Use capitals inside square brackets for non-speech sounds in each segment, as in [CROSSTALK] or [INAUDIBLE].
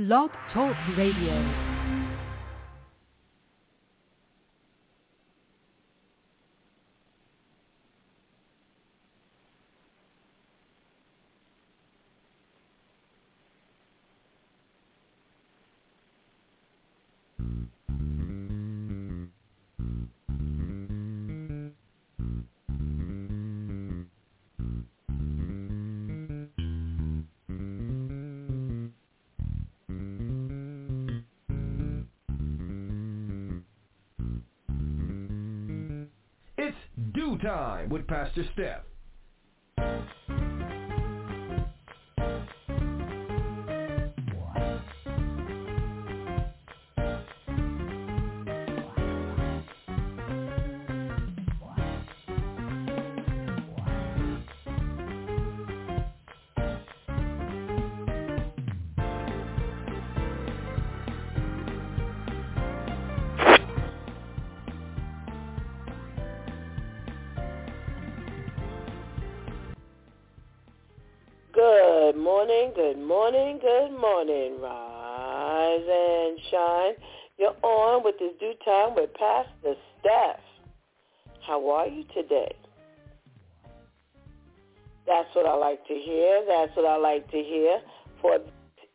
Blog Talk Radio. 9 with Pastor Steph. Like to hear. That's what I like to hear. For this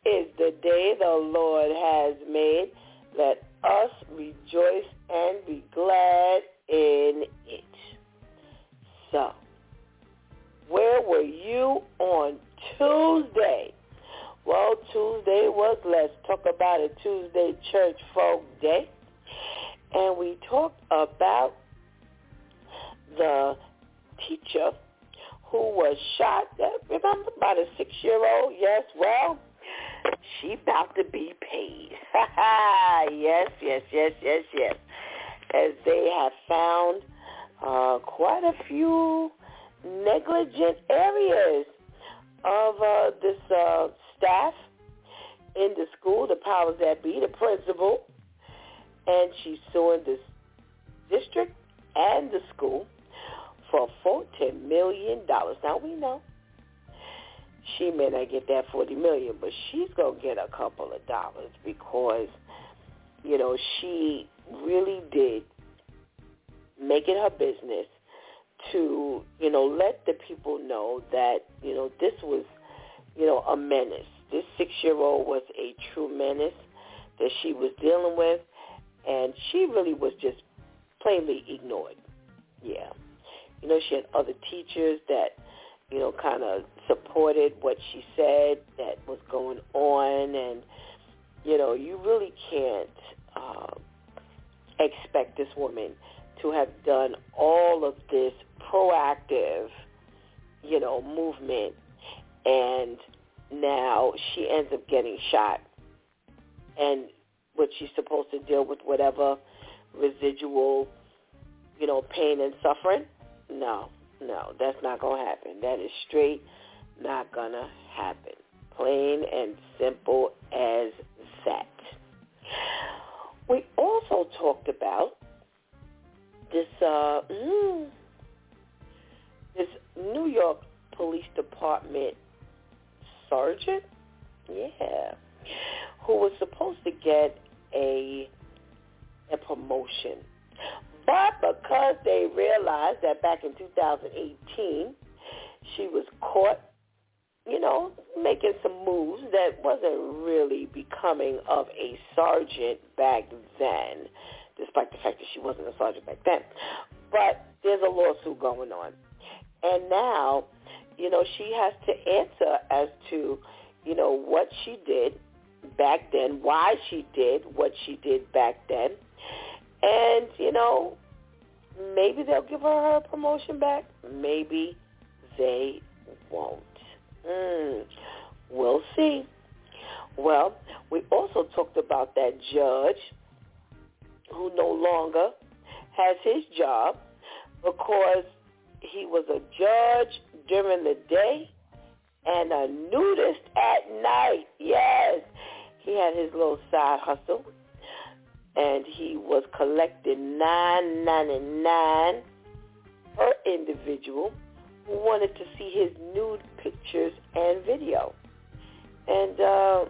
is the day the Lord has made. Let us rejoice and be glad in it. So, where were you on Tuesday? Well, Tuesday was Let's Talk About It Tuesday Church Folk Day. And we talked about the teacher who was shot, remember, by a six-year-old? Yes, well, she about to be paid. [LAUGHS] yes, yes, yes, yes, yes. As they have found uh, quite a few negligent areas of uh, this uh, staff in the school, the powers that be, the principal, and she's suing this district and the school for $14 million. Now we know she may not get that 40 million, but she's going to get a couple of dollars because, you know, she really did make it her business to, you know, let the people know that, you know, this was, you know, a menace. This six-year-old was a true menace that she was dealing with, and she really was just plainly ignored. Yeah. You know, she had other teachers that, you know, kind of supported what she said that was going on, and, you know, you really can't uh, expect this woman to have done all of this proactive, you know, movement, and now she ends up getting shot, and what she's supposed to deal with whatever residual, you know, pain and suffering. No, no, that's not gonna happen. That is straight not gonna happen. Plain and simple as that. We also talked about this uh, mm, this New York Police Department sergeant, yeah, who was supposed to get a a promotion, but because they realized that back in 2018 she was caught, you know, making some moves that wasn't really becoming of a sergeant back then despite the fact that she wasn't a sergeant back then. But there's a lawsuit going on. And now, you know, she has to answer as to, you know, what she did back then, why she did what she did back then. And, you know, maybe they'll give her her promotion back. Maybe they won't. Mm, we'll see. Well, we also talked about that judge who no longer has his job because he was a judge during the day and a nudist at night. Yes, he had his little side hustle, and he was collecting nine ninety nine per individual who wanted to see his nude pictures and video. And uh,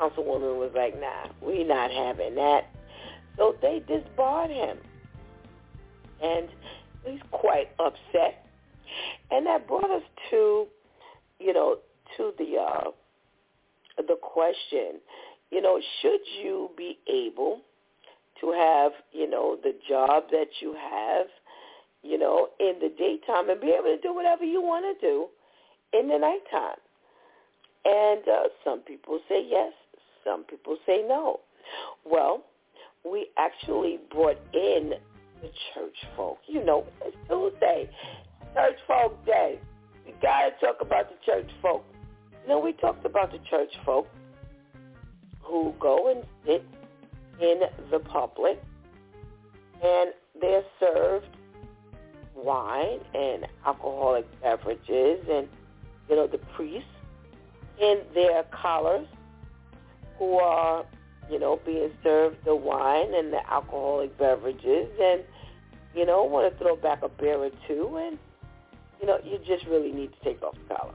councilwoman was like, nah, we not having that. So they disbarred him. And he's quite upset. And that brought us to, you know, to the uh, the question, you know, should you be able to have, you know, the job that you have, you know, in the daytime and be able to do whatever you want to do in the nighttime? And uh, some people say yes, some people say no. Well, we actually brought in the church folk. You know, it's Tuesday, church folk day. We got to talk about the church folk. You know, we talked about the church folk who go and sit in the public and they're served wine and alcoholic beverages and, you know, the priests in their collars who are, you know, being served the wine and the alcoholic beverages and, you know, want to throw back a beer or two and, you know, you just really need to take off the collar.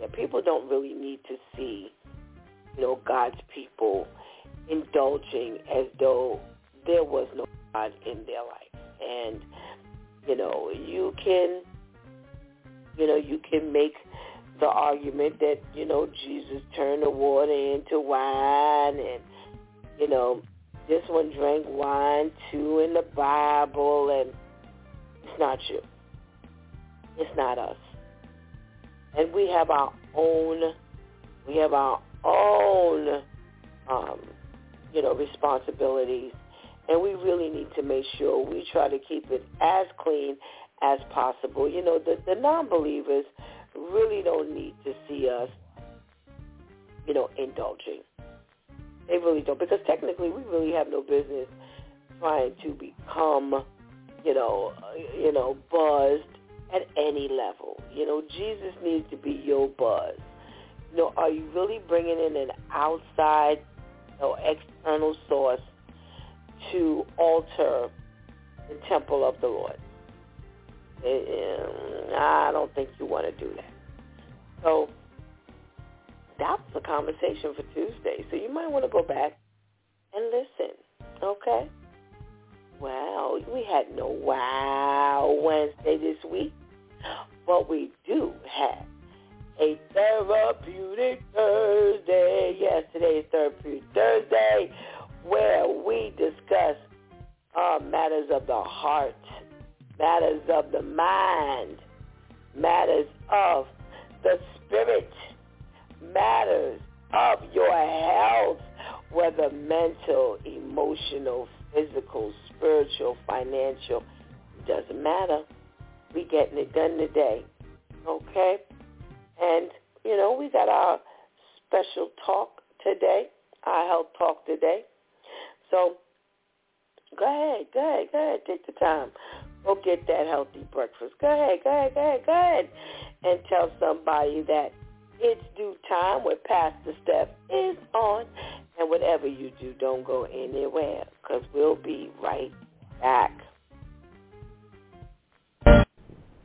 Yeah, people don't really need to see, you know, God's people indulging as though there was no God in their life. And, you know, you can, you know, you can make the argument that, you know, Jesus turned the water into wine and, you know, this one drank wine too in the Bible and it's not you. It's not us. And we have our own, we have our own, um, you know, responsibilities. And we really need to make sure we try to keep it as clean as possible. You know, the, the non-believers, really don't need to see us, you know, indulging. They really don't because technically we really have no business trying to become, you know, you know, buzzed at any level. You know, Jesus needs to be your buzz. You know, are you really bringing in an outside or external source to alter the temple of the Lord? I don't think you want to do that. So that's the conversation for Tuesday. So you might want to go back and listen. Okay? Well, we had no Wow Wednesday this week, but we do have a therapeutic Thursday. Yes, today is therapeutic Thursday, where we discuss uh, matters of the heart matters of the mind, matters of the spirit, matters of your health, whether mental, emotional, physical, spiritual, financial, doesn't matter. We getting it done today. Okay? And, you know, we got our special talk today, our health talk today. So go ahead, go ahead, go ahead, take the time. Go get that healthy breakfast. Go ahead, go ahead, go ahead, go ahead. And tell somebody that it's DEW time where Pastor Steph is on. And whatever you do, don't go anywhere because we'll be right back.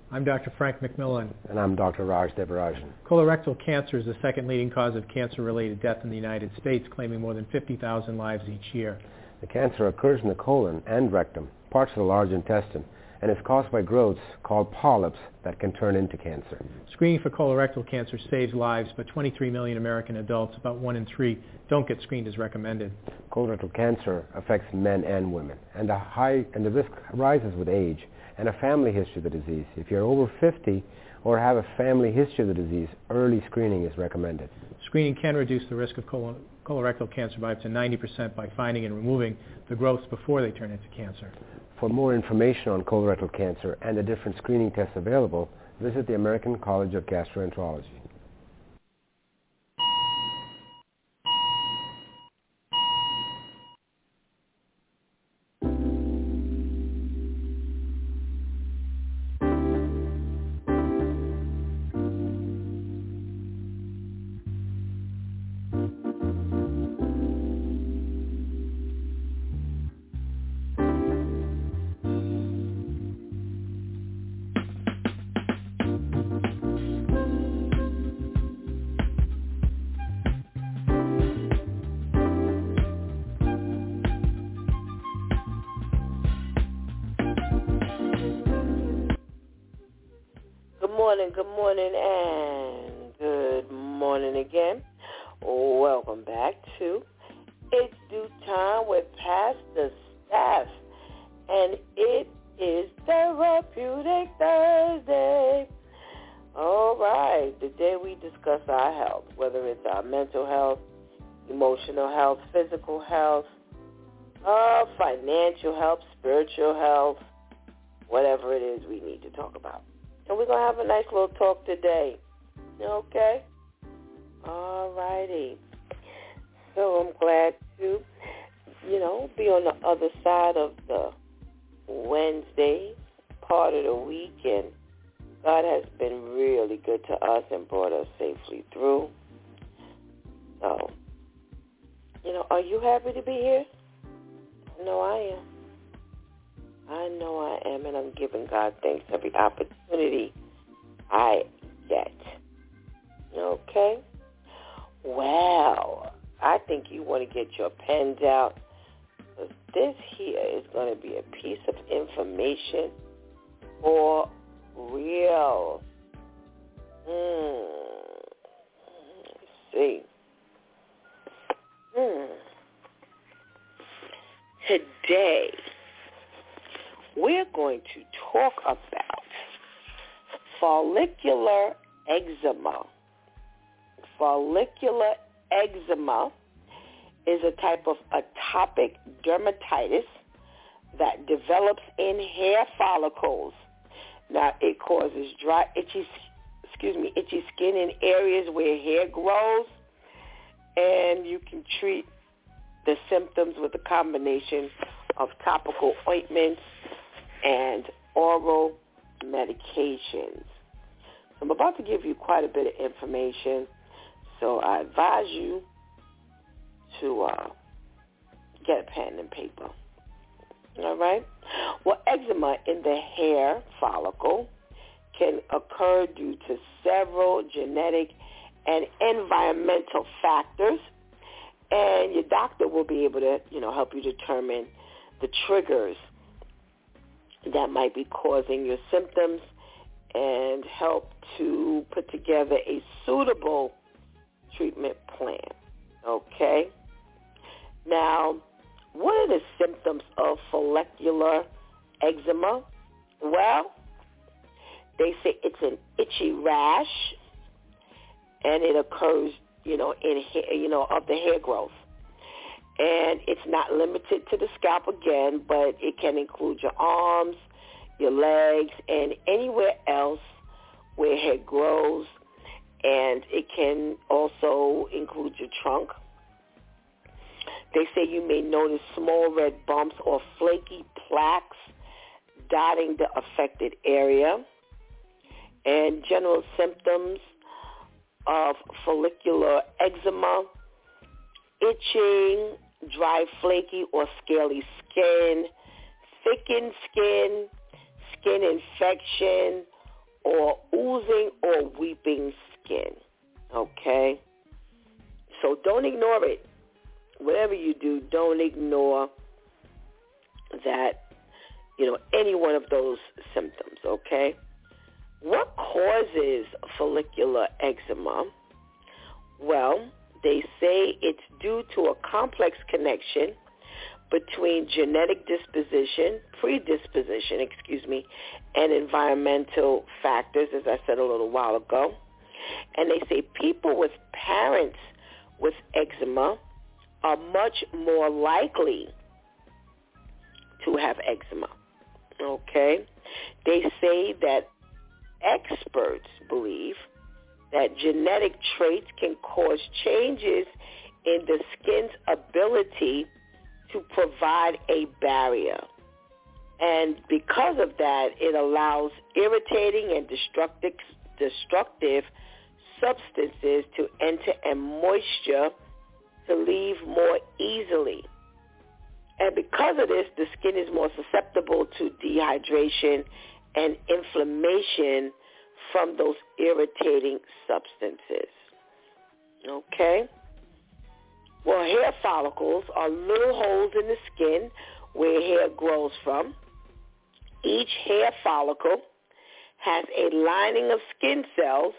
I'm Dr. Frank McMillan. And I'm Dr. Raj Devarajan. Colorectal cancer is the second leading cause of cancer-related death in the United States, claiming more than 50,000 lives each year. The cancer occurs in the colon and rectum, parts of the large intestine, and is caused by growths called polyps that can turn into cancer. Screening for colorectal cancer saves lives, but 23 million American adults, about one in three, don't get screened as recommended. Colorectal cancer affects men and women, and the, high, and the risk rises with age and a family history of the disease. If you're over 50 or have a family history of the disease, early screening is recommended. Screening can reduce the risk of colon- colorectal cancer by up to 90% by finding and removing the growths before they turn into cancer. For more information on colorectal cancer and the different screening tests available, visit the American College of Gastroenterology. Talk about. And we're going to have a nice little talk today. Okay? All righty. So I'm glad to, you know, be on the other side of the Wednesday part of the week. And God has been really good to us and brought us safely through. So, you know, are you happy to be here? No, I am. I know I am, and I'm giving God thanks every opportunity I get. Okay? Well, I think you want to get your pens out. This here is going to be a piece of information for real. Hmm. See. Hmm. Today, we're going to talk about follicular eczema. Follicular eczema is a type of atopic dermatitis that develops in hair follicles. Now, it causes dry, itchy, excuse me, itchy skin in areas where hair grows, and you can treat the symptoms with a combination of topical ointments and oral medications. I'm about to give you quite a bit of information, so I advise you to uh, get a pen and paper. All right? Well, eczema in the hair follicle can occur due to several genetic and environmental factors, and your doctor will be able to, you know, help you determine the triggers that might be causing your symptoms and help to put together a suitable treatment plan. Okay? Now, what are the symptoms of follicular eczema? Well, they say it's an itchy rash and it occurs, you know, in you know, of the hair growth and it's not limited to the scalp again, but it can include your arms, your legs, and anywhere else where hair grows, and it can also include your trunk. They say you may notice small red bumps or flaky plaques dotting the affected area, and general symptoms of follicular eczema, itching, dry, flaky, or scaly skin, thickened skin, skin infection, or oozing or weeping skin. Okay? So don't ignore it. Whatever you do, don't ignore that, you know, any one of those symptoms, okay? What causes follicular eczema? Well, they say it's due to a complex connection between genetic disposition, predisposition, excuse me, and environmental factors, as I said a little while ago. And they say people with parents with eczema are much more likely to have eczema. Okay? They say that experts believe that genetic traits can cause changes in the skin's ability to provide a barrier. And because of that, it allows irritating and destructive, destructive substances to enter and moisture to leave more easily. And because of this, the skin is more susceptible to dehydration and inflammation from those irritating substances. Okay? Well, hair follicles are little holes in the skin where hair grows from. Each hair follicle has a lining of skin cells,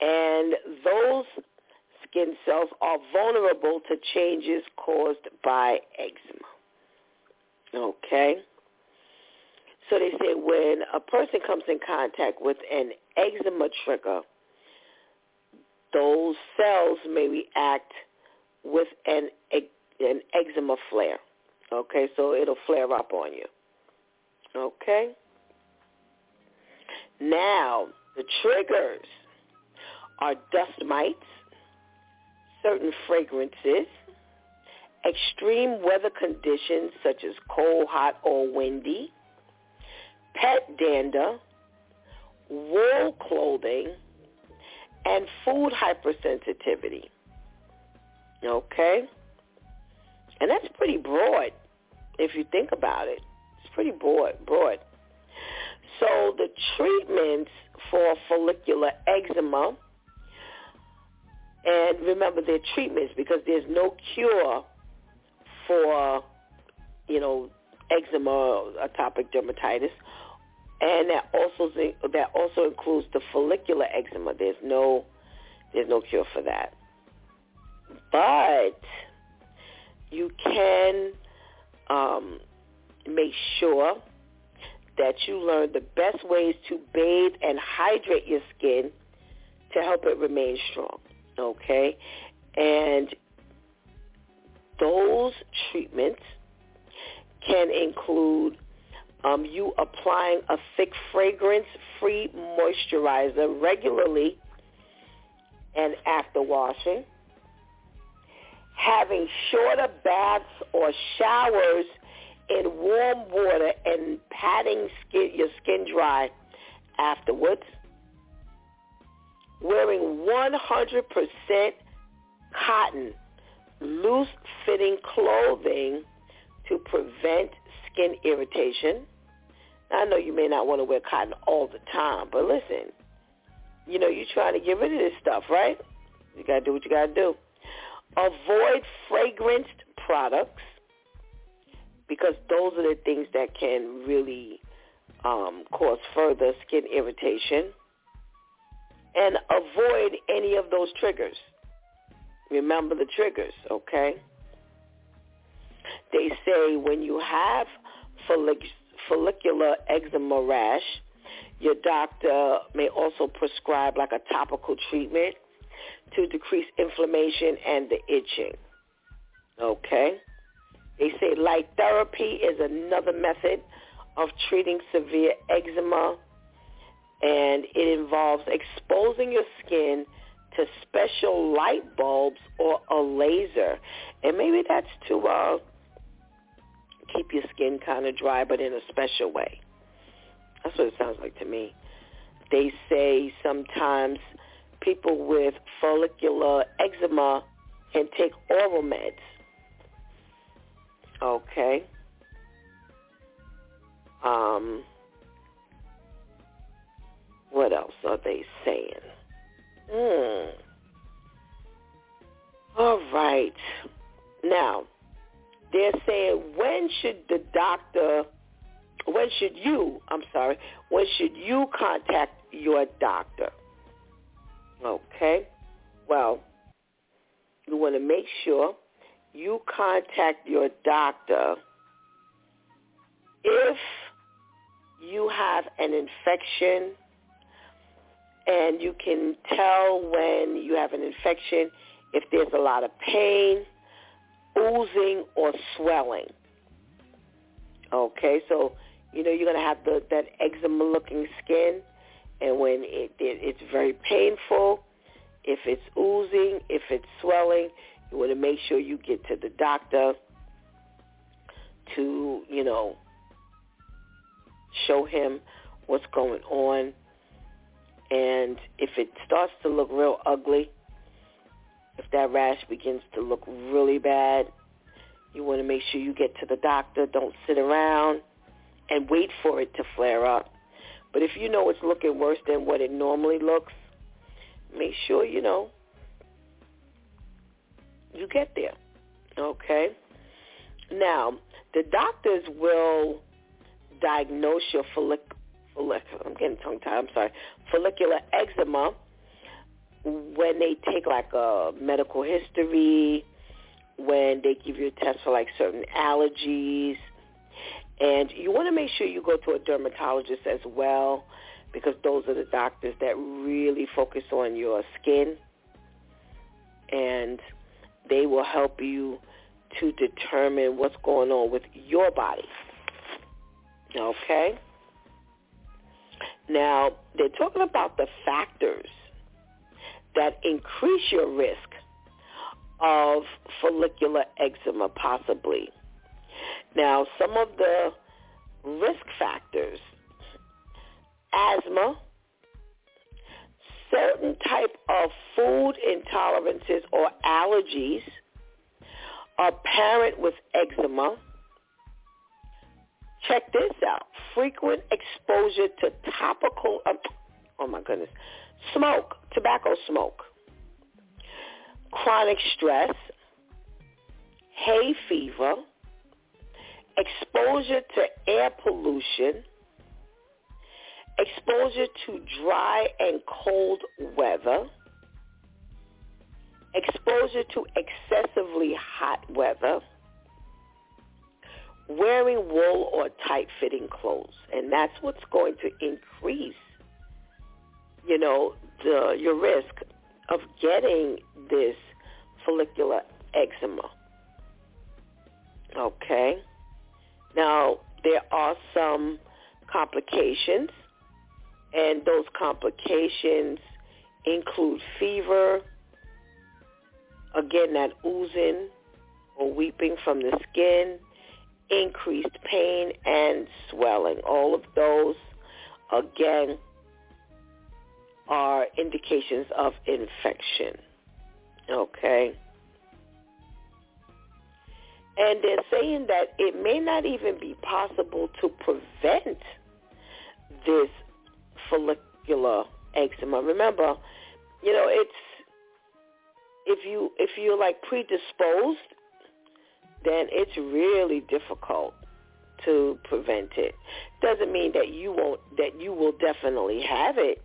and those skin cells are vulnerable to changes caused by eczema. Okay? So they say when a person comes in contact with an eczema trigger, those cells may react with an an eczema flare. Okay, so it'll flare up on you. Okay? Now, the triggers are dust mites, certain fragrances, extreme weather conditions such as cold, hot, or windy, pet dander, wool clothing, and food hypersensitivity. Okay? And that's pretty broad if you think about it. It's pretty broad. broad. So the treatments for follicular eczema, and remember they're treatments because there's no cure for, you know, eczema, atopic dermatitis, and that also that also includes the follicular eczema. There's no there's no cure for that, but you can um, make sure that you learn the best ways to bathe and hydrate your skin to help it remain strong. Okay, and those treatments can include um, you applying a thick fragrance-free moisturizer regularly and after washing, having shorter baths or showers in warm water and patting skin, your skin dry afterwards, wearing 100% cotton loose-fitting clothing to prevent skin irritation. I know you may not want to wear cotton all the time, but listen, you know, you're trying to get rid of this stuff, right? You got to do what you got to do. Avoid fragranced products because those are the things that can really um, cause further skin irritation. And avoid any of those triggers. Remember the triggers, okay? They say when you have follicular eczema rash, your doctor may also prescribe like a topical treatment to decrease inflammation and the itching. Okay? They say light therapy is another method of treating severe eczema and it involves exposing your skin to special light bulbs or a laser. And maybe that's to uh, keep your skin kind of dry, but in a special way. That's what it sounds like to me. They say sometimes people with follicular eczema can take oral meds. Okay. Um, what else are they saying? Hmm. All right. Now, they're saying when should the doctor, when should you, I'm sorry, when should you contact your doctor? Okay. Well, you want to make sure you contact your doctor if you have an infection and you can tell when you have an infection if there's a lot of pain, oozing, or swelling. Okay, so you know you're to have the, that eczema-looking skin, and when it, it it's very painful, if it's oozing, if it's swelling, you want to make sure you get to the doctor to you know show him what's going on and if it starts to look real ugly, if that rash begins to look really bad, you want to make sure you get to the doctor. Don't sit around and wait for it to flare up. But if you know it's looking worse than what it normally looks, make sure, you know, you get there. Okay? Now, the doctors will diagnose your follic- I'm getting tongue tied. I'm sorry. Follicular eczema. When they take like a medical history, when they give you a test for like certain allergies, and you want to make sure you go to a dermatologist as well because those are the doctors that really focus on your skin and they will help you to determine what's going on with your body. Okay? Now, they're talking about the factors that increase your risk of follicular eczema possibly. Now, some of the risk factors, asthma, certain type of food intolerances or allergies, a parent with eczema. Check this out. Frequent exposure to topical, oh my goodness, smoke, tobacco smoke, chronic stress, hay fever, exposure to air pollution, exposure to dry and cold weather, exposure to excessively hot weather, wearing wool or tight-fitting clothes. And that's what's going to increase, you know, the, your risk of getting this follicular eczema. Okay? Now, there are some complications, and those complications include fever, again, that oozing or weeping from the skin, increased pain and swelling. All of those, again, are indications of infection. Okay? And they're saying that it may not even be possible to prevent this follicular eczema. Remember, you know, it's if you if you're like predisposed, then it's really difficult to prevent it. Doesn't mean that you won't that you will definitely have it,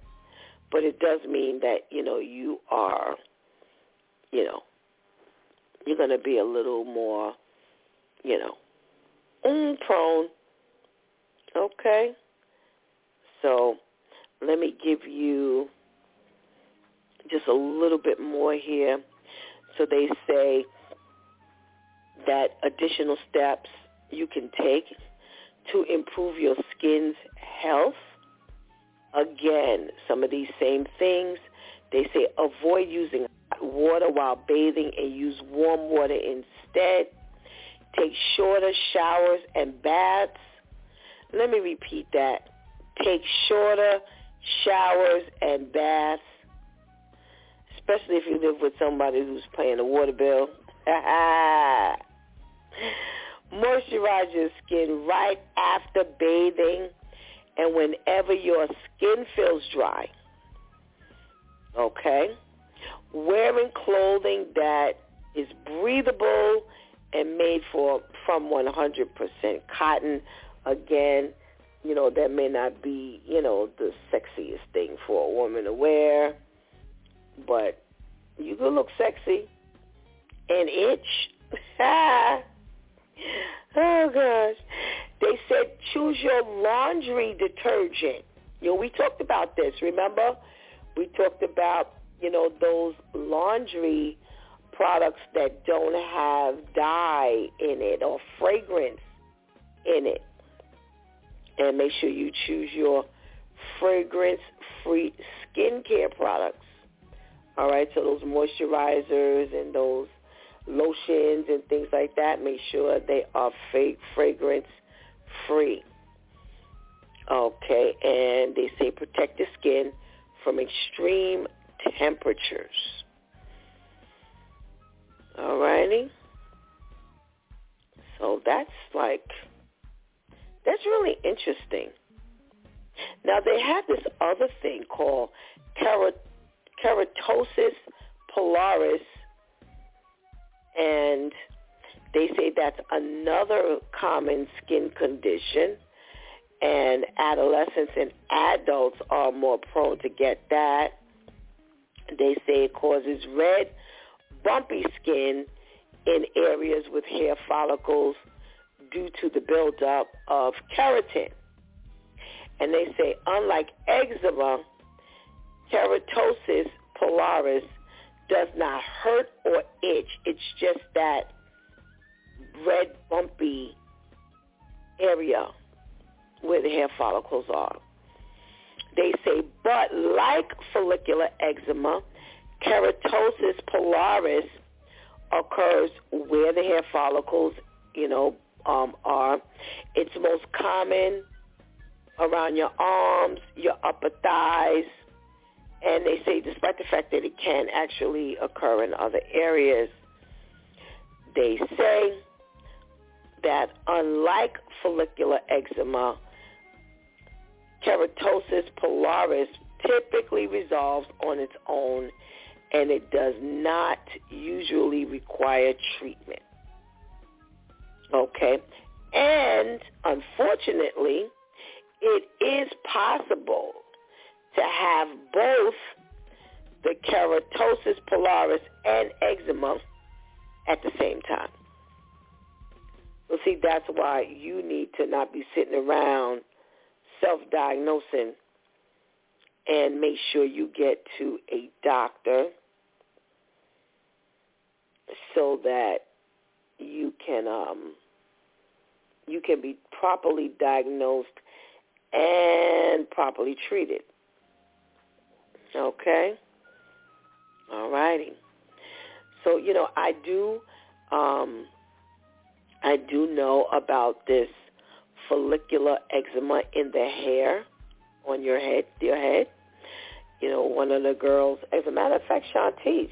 but it does mean that, you know, you are you know, you're going to be a little more you know, mm, prone. Okay? So let me give you just a little bit more here. So they say that additional steps you can take to improve your skin's health. Again, some of these same things. They say avoid using hot water while bathing and use warm water instead. Take shorter showers and baths. Let me repeat that. Take shorter showers and baths, especially if you live with somebody who's paying a water bill. [LAUGHS] Moisturize your skin right after bathing and whenever your skin feels dry. Okay? Wearing clothing that is breathable and made for from 100% cotton. Again, you know, that may not be, you know, the sexiest thing for a woman to wear, but you can look sexy and itch. [LAUGHS] [LAUGHS] oh gosh. They said choose your laundry detergent. You know, we talked about this, remember? We talked about, you know, those laundry products that don't have dye in it or fragrance in it. And make sure you choose your fragrance-free skincare products. All right, so those moisturizers and those lotions and things like that, make sure they are fake fragrance-free. Okay, and they say protect the skin from extreme temperatures. Alrighty. So that's like, that's really interesting. Now they have this other thing called keratosis pilaris, and they say that's another common skin condition. and adolescents and adults are more prone to get that. They say it causes red, bumpy skin in areas with hair follicles due to the buildup of keratin. And they say, unlike eczema, keratosis pilaris does not hurt or itch. It's just that red, bumpy area where the hair follicles are. They say, but like follicular eczema, keratosis pilaris occurs where the hair follicles, you know, um, are. It's most common around your arms, your upper thighs, and they say despite the fact that it can actually occur in other areas, they say that unlike follicular eczema, keratosis pilaris typically resolves on its own and it does not usually require treatment. Okay? And unfortunately, it is possible to have both the keratosis pilaris and eczema at the same time. Well, see, that's why you need to not be sitting around self-diagnosing and make sure you get to a doctor so that you can um, you can be properly diagnosed and properly treated. Okay? All righty. So, you know, I do um I do know about this follicular eczema in the hair on your head, your head. You know, one of the girls, as a matter of fact, Shantice,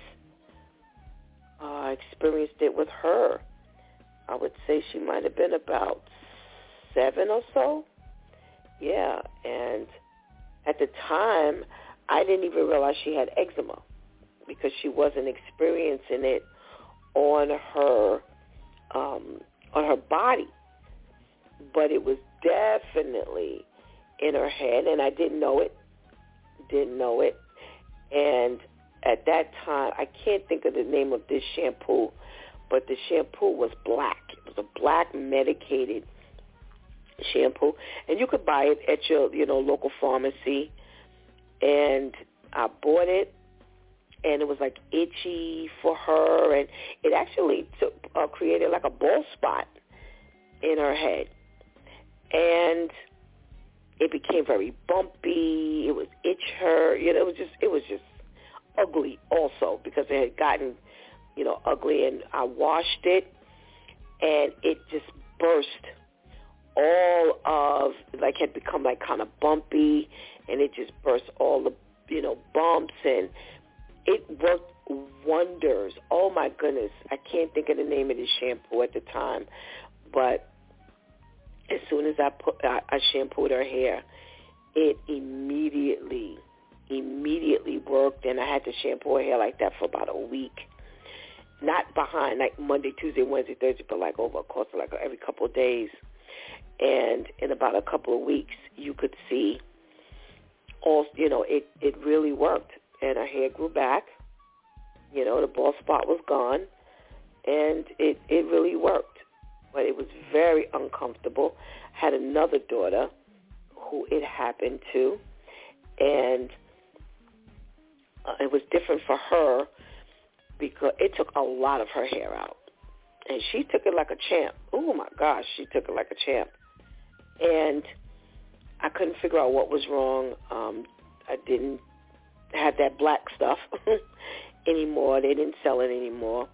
uh, experienced it with her. I would say she might have been about seven or so. Yeah, and at the time, I didn't even realize she had eczema because she wasn't experiencing it on her um, on her body, but it was definitely in her head, and I didn't know it. Didn't know it, and at that time, I can't think of the name of this shampoo, but the shampoo was black. It was a black medicated shampoo, and you could buy it at your you know local pharmacy. And I bought it, and it was like itchy for her, and it actually took, uh, created like a bald spot in her head, and it became very bumpy. It was itch her, you know. It was just it was just ugly also because it had gotten you know ugly, and I washed it, and it just burst all of like had become like kind of bumpy and it just burst all the you know bumps and it worked wonders. Oh my goodness. I can't think of the name of the shampoo at the time but as soon as i put i, I shampooed her hair it immediately immediately worked and i had to shampoo her hair like that for about a week. Not behind like monday tuesday wednesday thursday but like over a course of like every couple of days. And in about a couple of weeks you could see all you know it it really worked. And her hair grew back. You know the bald spot was gone. And it it really worked. But it was very uncomfortable. Had another daughter who it happened to. And uh, it was different for her because it took a lot of her hair out. And she took it like a champ. Oh my gosh, she took it like a champ. And I couldn't figure out what was wrong. Um, I didn't have that black stuff [LAUGHS] anymore. They didn't sell it anymore.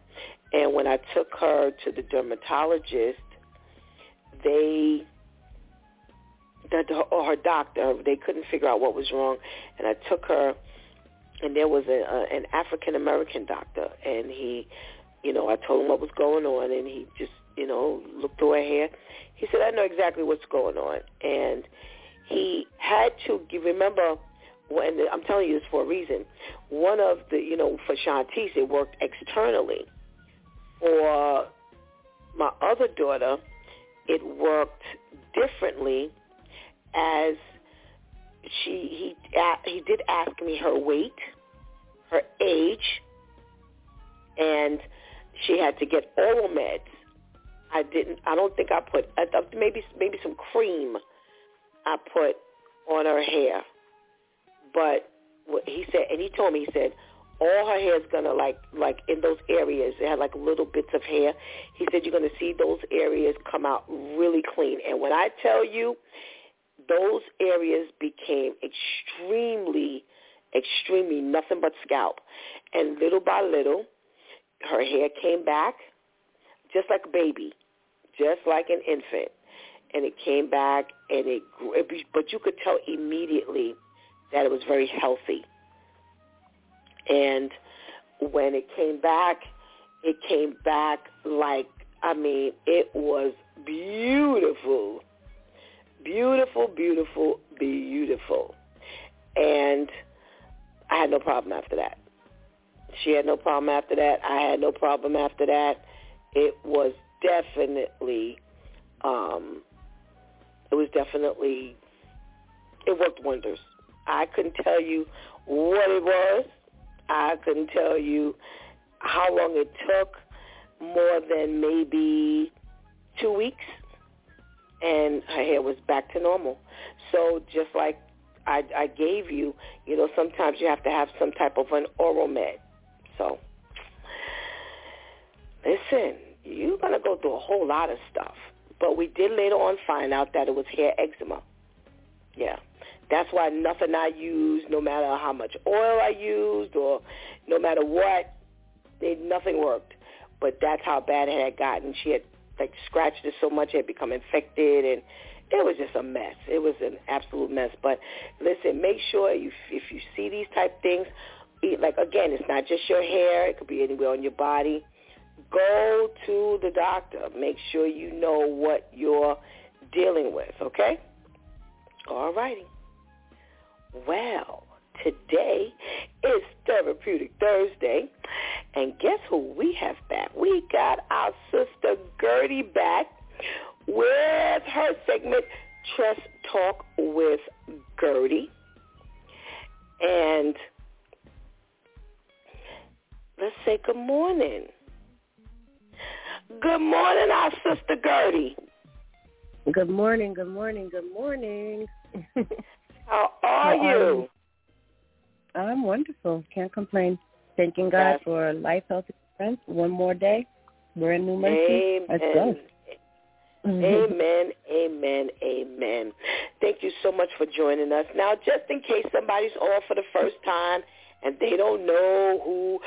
And when I took her to the dermatologist, they, the, or her doctor, they couldn't figure out what was wrong. And I took her, and there was a, a an African American doctor, and he, you know, I told him what was going on, and he just, you know, looked through her hair he said, I know exactly what's going on. And he had to remember, when I'm telling you this for a reason, one of the, you know, for Shantice, it worked externally. For my other daughter, it worked differently. as she he he did ask me her weight, her age, and she had to get oral meds. I didn't. I don't think I put. Maybe maybe some cream. I put on her hair, but he said, and he told me he said all her hair is gonna like like in those areas. It had like little bits of hair. He said you're gonna see those areas come out really clean. And when I tell you, those areas became extremely, extremely nothing but scalp. And little by little, her hair came back, just like a baby, just like an infant. And it came back, and it, but you could tell immediately that it was very healthy. And when it came back, it came back like, I mean, it was beautiful. Beautiful, beautiful, beautiful. And I had no problem after that. She had no problem after that. I had no problem after that. It was definitely, um, it was definitely, it worked wonders. I couldn't tell you what it was. I couldn't tell you how long it took, more than maybe two weeks, and her hair was back to normal. So just like I, I gave you, you know, sometimes you have to have some type of an oral med. So listen, you're going to go through a whole lot of stuff. But we did later on find out that it was hair eczema. Yeah. That's why nothing I used, no matter how much oil I used or no matter what, it, nothing worked. But that's how bad it had gotten. She had like scratched it so much it had become infected and it was just a mess. It was an absolute mess. But listen, make sure you if you see these type things, like again, it's not just your hair. It could be anywhere on your body. Go to the doctor. Make sure you know what you're dealing with. Okay. All righty. Well, today is Therapeutic Thursday. And guess who we have back? We got our sister Gertie back with her segment, Trust Talk with Gertie. And let's say good morning. Good morning, our sister Gertie. Good morning, good morning, good morning. [LAUGHS] How are How you? Are? I'm wonderful. Can't complain. Thanking God for life, health, and strength. One more day. Brand new mercy. Let's go. Amen. Amen, amen, amen. Thank you so much for joining us. Now, just in case somebody's on for the first time and they don't know who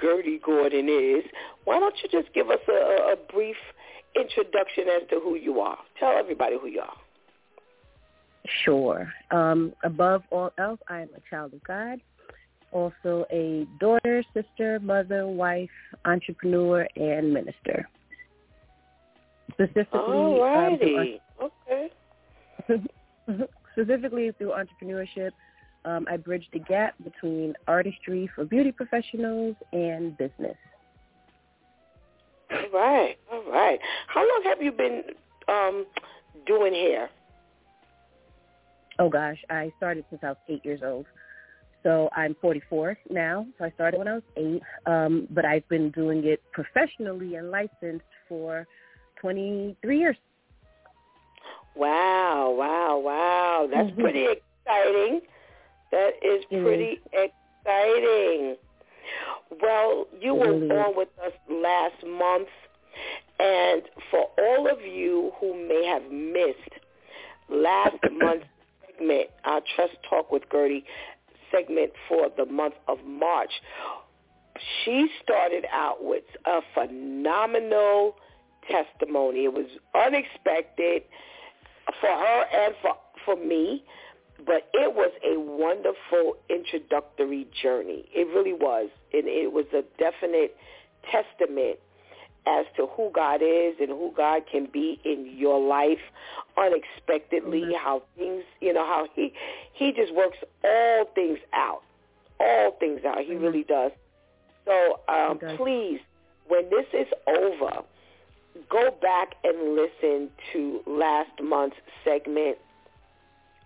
Gertie Gordon is, why don't you just give us a, a- brief introduction as to who you are? Tell everybody who you are. Sure. Um, above all else, I am a child of God. Also a daughter, sister, mother, wife, entrepreneur, and minister. Specifically, All um, through. Okay. [LAUGHS] specifically through entrepreneurship, um, I bridge the gap between artistry for beauty professionals and business. All right. All right. How long have you been um, doing hair? Oh gosh, I started since I was eight years old. So I'm 44 now. So I started when I was eight, um, but I've been doing it professionally and licensed for 23 years. Wow, wow, wow. That's Mhm. pretty exciting. That is pretty exciting. Well, you It were on with us last month, and for all of you who may have missed last [COUGHS] month's segment, our Trust Talk with Gertie segment for the month of March, she started out with a phenomenal testimony. It was unexpected for her and for for me, but it was a wonderful introductory journey. It really was, and it was a definite testament as to who God is and who God can be in your life unexpectedly. Mhm. How things, you know, how he he just works all things out, all things out. He Mhm. really does. So um, does. please, when this is over, go back and listen to last month's segment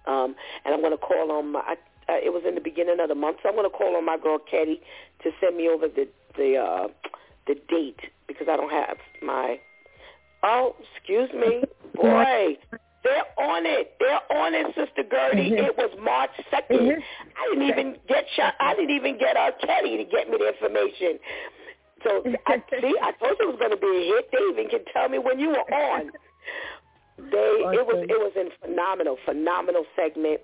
Um, and I'm going to call on my. Uh, it was in the beginning of the month, so I'm going to call on my girl Ketty to send me over the the uh, the date because I don't have my. Oh, excuse me, [LAUGHS] boy. They're on it. They're on it, Sister Gertie. Mm-hmm. It was March 2nd. Mm-hmm. I didn't even get shot. I didn't even get our Teddy to get me the information. So I [LAUGHS] see. I told you it was going to be a hit. They even can tell me when you were on. They awesome. it was it was a phenomenal phenomenal segment,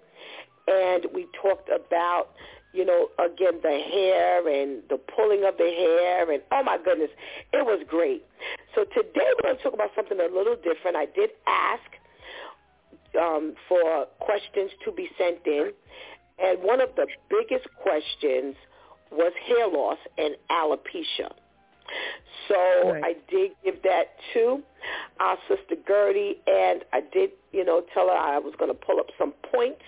and we talked about you know again the hair and the pulling of the hair and oh my goodness, it was great. So today we're going to talk about something a little different. I did ask um, for questions to be sent in. And one of the biggest questions was hair loss and alopecia. So right. I did give that to our sister Gertie, and I did, you know, tell her I was going to pull up some points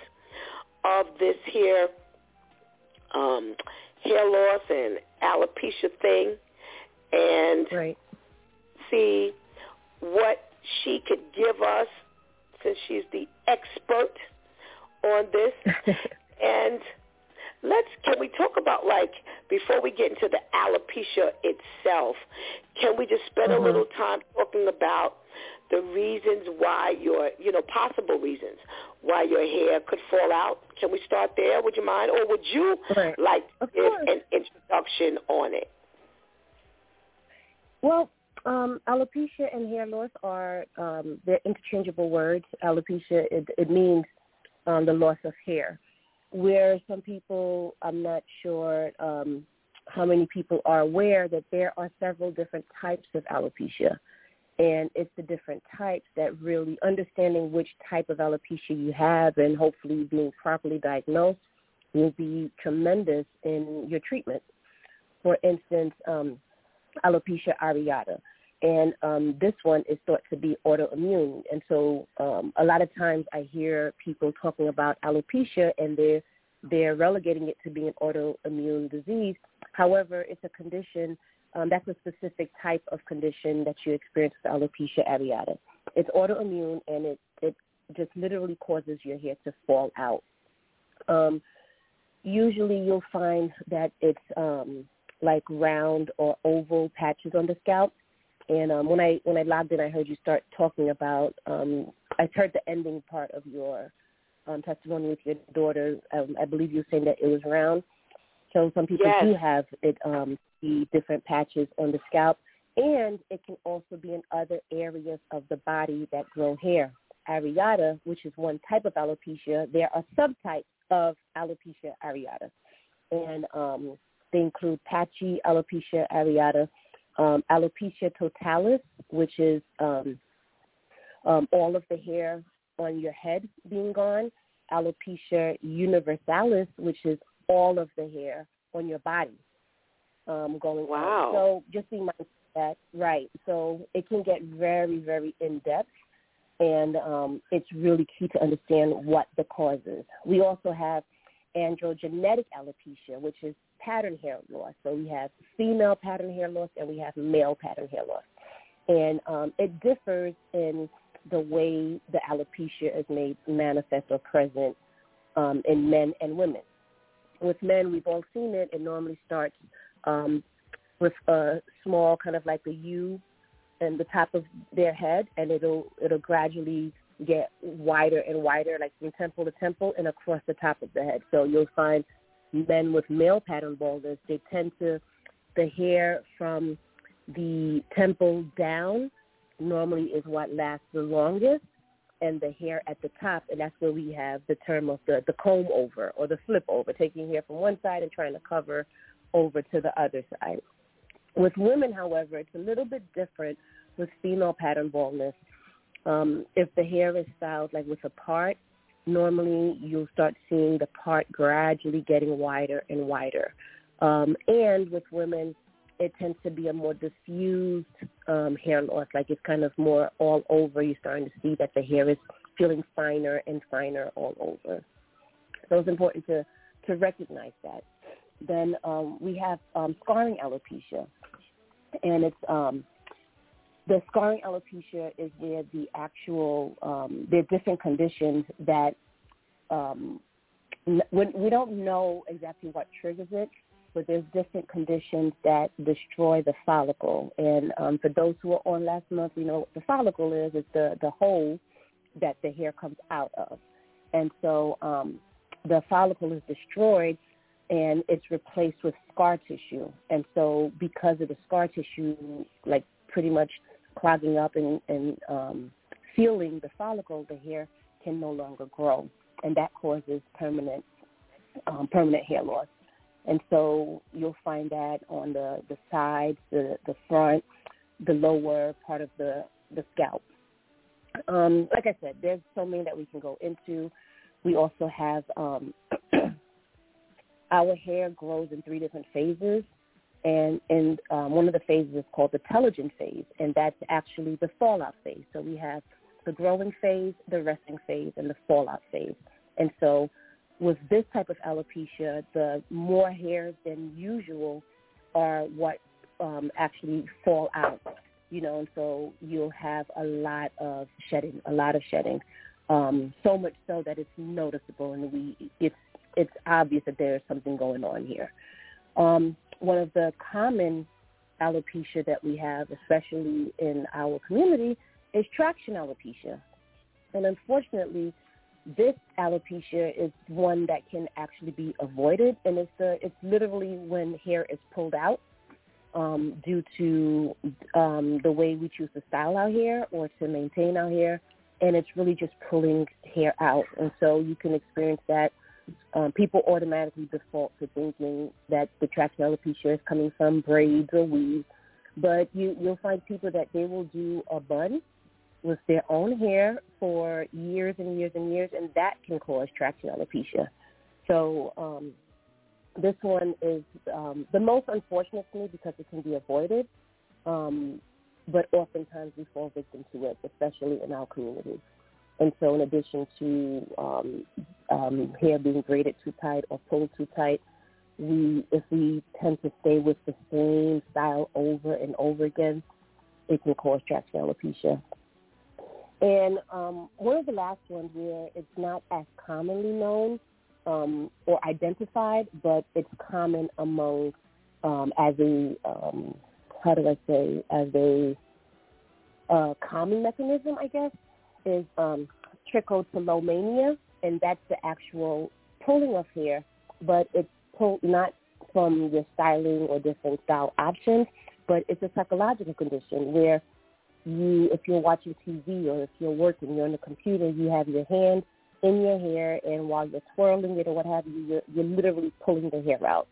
of this here um, hair loss and alopecia thing, and right. see what she could give us since she's the expert on this. [LAUGHS] and let's can we talk about like before we get into the alopecia itself, can we just spend mm-hmm. a little time talking about the reasons why your you know possible reasons why your hair could fall out? Can we start there? Would you mind, or would you right. like give an introduction on it? Well, um, alopecia and hair loss are um, they're interchangeable words. Alopecia it, it means um, the loss of hair. Where some people, I'm not sure um, how many people are aware that there are several different types of alopecia, and it's the different types that really understanding which type of alopecia you have and hopefully being properly diagnosed will be tremendous in your treatment. For instance, um, alopecia areata and um, this one is thought to be autoimmune. And so um, a lot of times I hear people talking about alopecia and they're they're relegating it to being an autoimmune disease. However, it's a condition um, that's a specific type of condition that you experience with alopecia areata. It's autoimmune and it it just literally causes your hair to fall out. Um, usually, you'll find that it's um, like round or oval patches on the scalp and um, when I when I logged in, I heard you start talking about. Um, I heard the ending part of your um, testimony with your daughter. Um, I believe you were saying that it was round. So some people yes. do have it, um, the different patches on the scalp, and it can also be in other areas of the body that grow hair. Areata, which is one type of alopecia, there are subtypes of alopecia areata, and um, they include patchy alopecia areata, um, alopecia totalis, which is um, um, all of the hair on your head being gone, alopecia universalis, which is all of the hair on your body um, going wow. on. So just be mindful of that, right. So it can get very, very in-depth, and um, it's really key to understand what the cause is. We also have androgenetic alopecia, which is pattern hair loss. So we have female pattern hair loss and we have male pattern hair loss. And um, it differs in the way the alopecia is made manifest or present um, in men and women. With men, we've all seen it. It normally starts um, with a small, kind of like a U in the top of their head, and it'll it'll gradually get wider and wider, like from temple to temple and across the top of the head. So you'll find men with male pattern baldness, they tend to, the hair from the temple down normally is what lasts the longest and the hair at the top, and that's where we have the term of the, the comb over or the flip over, taking hair from one side and trying to cover over to the other side. With women, however, it's a little bit different with female pattern baldness. Um, if the hair is styled like with a part, normally you'll start seeing the part gradually getting wider and wider. Um, and with women, it tends to be a more diffused um, hair loss, like it's kind of more all over. You're starting to see that the hair is feeling finer and finer all over. So it's important to, to recognize that. Then um, we have um, scarring alopecia, and it's um, the scarring alopecia is where the actual um, there are different conditions that um, when we don't know exactly what triggers it, but there's different conditions that destroy the follicle. And um, for those who were on last month, you know what the follicle is. It's the, the hole that the hair comes out of. And so um, the follicle is destroyed and it's replaced with scar tissue. And so because of the scar tissue, like pretty much clogging up and, and um, sealing the follicle, the hair can no longer grow. And that causes permanent um, permanent hair loss. And so you'll find that on the, the sides, the, the front, the lower part of the, the scalp. Um, like I said, there's so many that we can go into. We also have um, [CLEARS THROAT] our hair grows in three different phases, and and um, one of the phases is called the telogen phase, and that's actually the fallout phase. So we have the growing phase, the resting phase, and the fallout phase. And so with this type of alopecia, the more hairs than usual are what um, actually fall out, you know, and so you'll have a lot of shedding, a lot of shedding, um, so much so that it's noticeable, and we it's it's obvious that there's something going on here. Um, one of the common alopecia that we have, especially in our community, is traction alopecia, and unfortunately, this alopecia is one that can actually be avoided, and it's the it's literally when hair is pulled out um, due to um, the way we choose to style our hair or to maintain our hair, and it's really just pulling hair out, and so you can experience that. Um, people automatically default to thinking that the traction alopecia is coming from braids or weaves, but you you'll find people that they will do a bun with their own hair for years and years and years, and that can cause traction alopecia. So um, this one is um, the most unfortunate to me because it can be avoided, um, but oftentimes we fall victim to it, especially in our community. And so in addition to um, um, hair being braided too tight or pulled too tight, we if we tend to stay with the same style over and over again, it can cause traction alopecia. And um, one of the last ones where it's not as commonly known um, or identified, but it's common among um, as a um, how do I say as a uh, calming mechanism, I guess, is um, trichotillomania, and that's the actual pulling of hair, but it's pulled not from your styling or different style options, but it's a psychological condition where you if you're watching TV or if you're working, you're on the computer, you have your hand in your hair, and while you're twirling it or what have you, you're, you're literally pulling the hair out.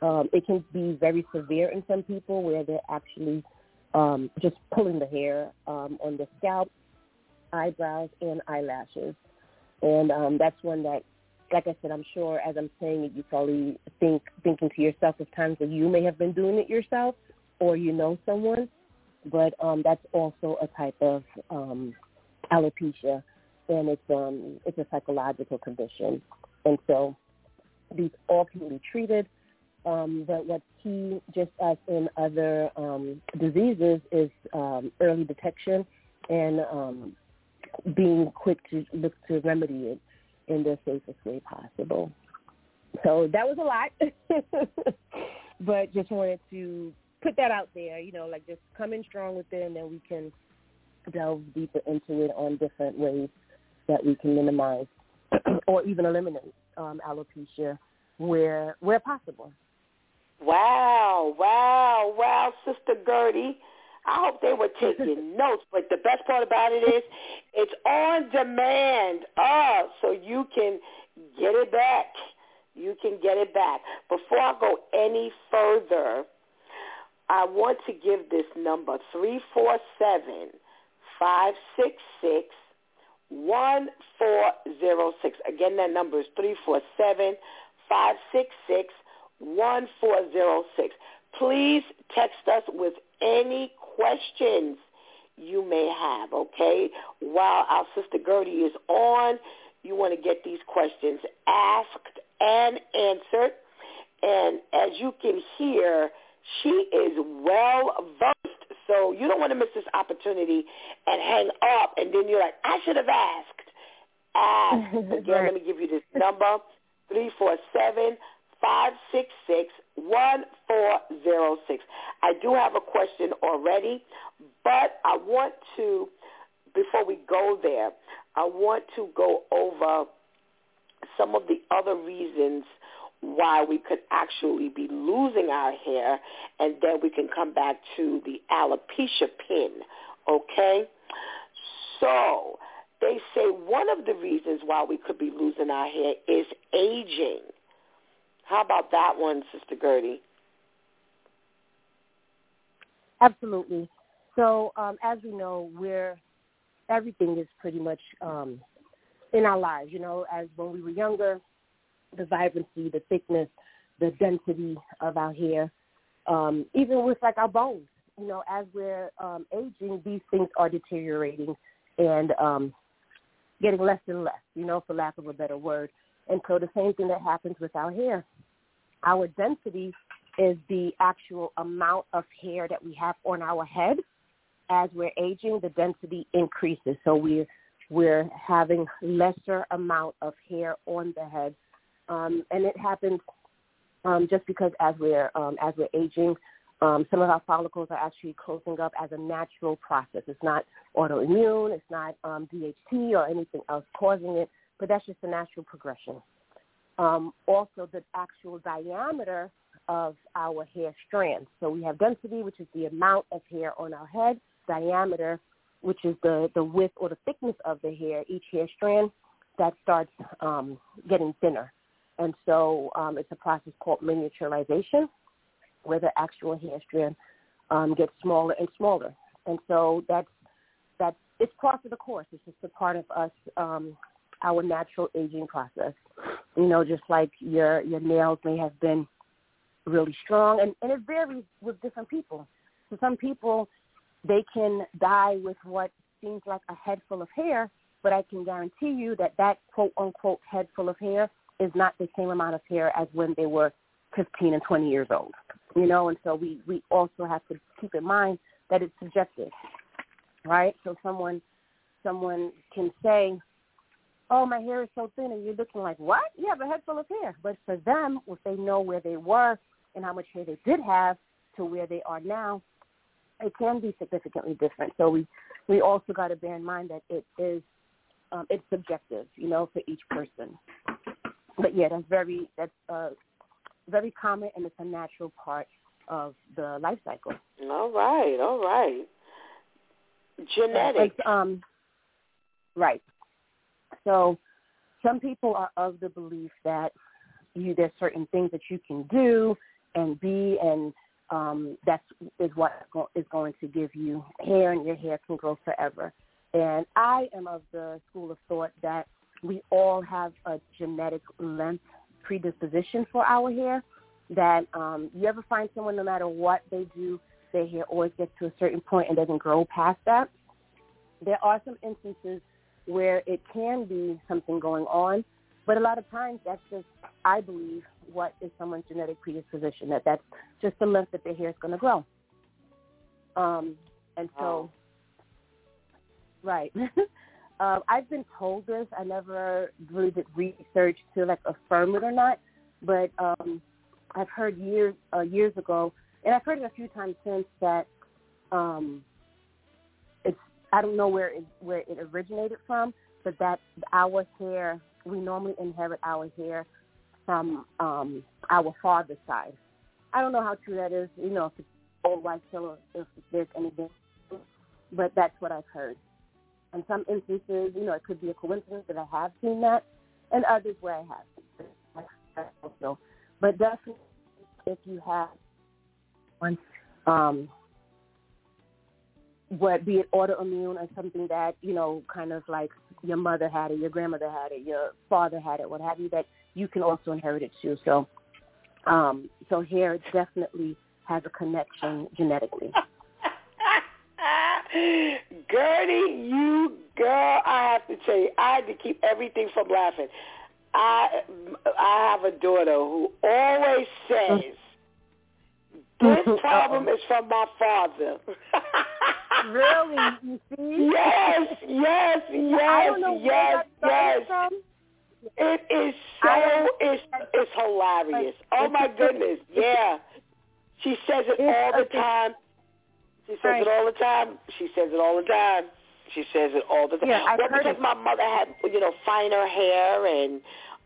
Um, it can be very severe in some people where they're actually um, just pulling the hair um, on the scalp, eyebrows, and eyelashes. And um, that's one that, like I said, I'm sure as I'm saying it, you probably think thinking to yourself of times that you may have been doing it yourself, or you know someone but um, that's also a type of um, alopecia, and it's um, it's a psychological condition, and so these all can be treated. Um, but what's key, just as in other um, diseases, is um, early detection and um, being quick to look to remedy it in the safest way possible. So that was a lot, [LAUGHS] but just wanted to put that out there, you know, like just come in strong with it and then we can delve deeper into it on different ways that we can minimize [CLEARS THROAT] or even eliminate um, alopecia where where possible. Wow, wow, wow, Sister Gertie. I hope they were taking [LAUGHS] notes, but the best part about it is it's on demand. Oh, so you can get it back. You can get it back. Before I go any further, I want to give this number, 347 566 1406. Again, that number is 347 566 1406. Please text us with any questions you may have, okay? While our sister Gertie is on, you want to get these questions asked and answered. And as you can hear, she is well versed. So you don't want to miss this opportunity and hang up and then you're like, I should have asked. ask. [LAUGHS] Again, let me give you this [LAUGHS] number, 347 566 1406. I do have a question already, but I want to, before we go there, I want to go over some of the other reasons why we could actually be losing our hair, and then we can come back to the alopecia pin, okay? So they say one of the reasons why we could be losing our hair is aging. How about that one, Sister Gertie? Absolutely. So um, as we know, we're everything is pretty much um, in our lives. You know, as when we were younger, the vibrancy, the thickness, the density of our hair, um, even with like our bones. You know, as we're um, aging, these things are deteriorating and um, getting less and less. You know, for lack of a better word. And so the same thing that happens with our hair. Our density is the actual amount of hair that we have on our head. As we're aging, the density increases. So we're we're having lesser amount of hair on the head, um, and it happens um, just because as we're um, as we're aging, um, some of our follicles are actually closing up as a natural process. It's not autoimmune, it's not um, DHT or anything else causing it, but that's just a natural progression. Um, also, the actual diameter of our hair strands. So we have density, which is the amount of hair on our head, diameter, which is the, the width or the thickness of the hair, each hair strand, that starts um, getting thinner. And so um, it's a process called miniaturization, where the actual hair strand um, gets smaller and smaller. And so that's that's it's part of the course. It's just a part of us, um, our natural aging process. You know, just like your your nails may have been really strong, and, and it varies with different people. So some people they can die with what seems like a head full of hair, but I can guarantee you that that quote unquote head full of hair is not the same amount of hair as when they were 15 and 20 years old. You know, and so we, we also have to keep in mind that it's subjective, right? So someone someone can say, oh, my hair is so thin, and you're looking like, what? You have a head full of hair. But for them, if they know where they were and how much hair they did have to where they are now, it can be significantly different. So we we also got to bear in mind that it is um, it's subjective, you know, for each person. But yeah, that's very that's uh, very common and it's a natural part of the life cycle. All right, all right. Genetic. Like, um, right. So some people are of the belief that you there's certain things that you can do and be and um, that's is what is going to give you hair, and your hair can grow forever. And I am of the school of thought that we all have a genetic length predisposition for our hair. That um, you ever find someone, no matter what they do, their hair always gets to a certain point and doesn't grow past that. There are some instances where it can be something going on, but a lot of times that's just, I believe, what is someone's genetic predisposition, that that's just the length that their hair is going to grow. Um, and so, oh. right. uh, [LAUGHS] I've been told this. I never really did research to like affirm it or not, but um, I've heard years uh, years ago, and I've heard it a few times since that um, I don't know where it where it originated from, but that our hair we normally inherit our hair from um, our father's side. I don't know how true that is, you know, if it's old white killer, if there's anything, but that's what I've heard. In some instances, you know, it could be a coincidence that I have seen that, and others where I have. But definitely, if you have one, um, what be it autoimmune or something that you know, kind of like your mother had it, your grandmother had it, your father had it, what have you, that you can also inherit it too. So, um, so hair definitely has a connection genetically. [LAUGHS] Gertie, you girl, I have to tell you, I had to keep everything from laughing. I I have a daughter who always says this [LAUGHS] problem is from my father. [LAUGHS] really? [LAUGHS] You see? Yes, yes, yes, yes, yes, It is so it's it's hilarious. Oh my goodness, [LAUGHS] yeah. She says it all the time. She says Right. it all the time. She says it all the time. She says it all the time. Yeah, I've well, heard because it. my mother had, you know, finer hair, and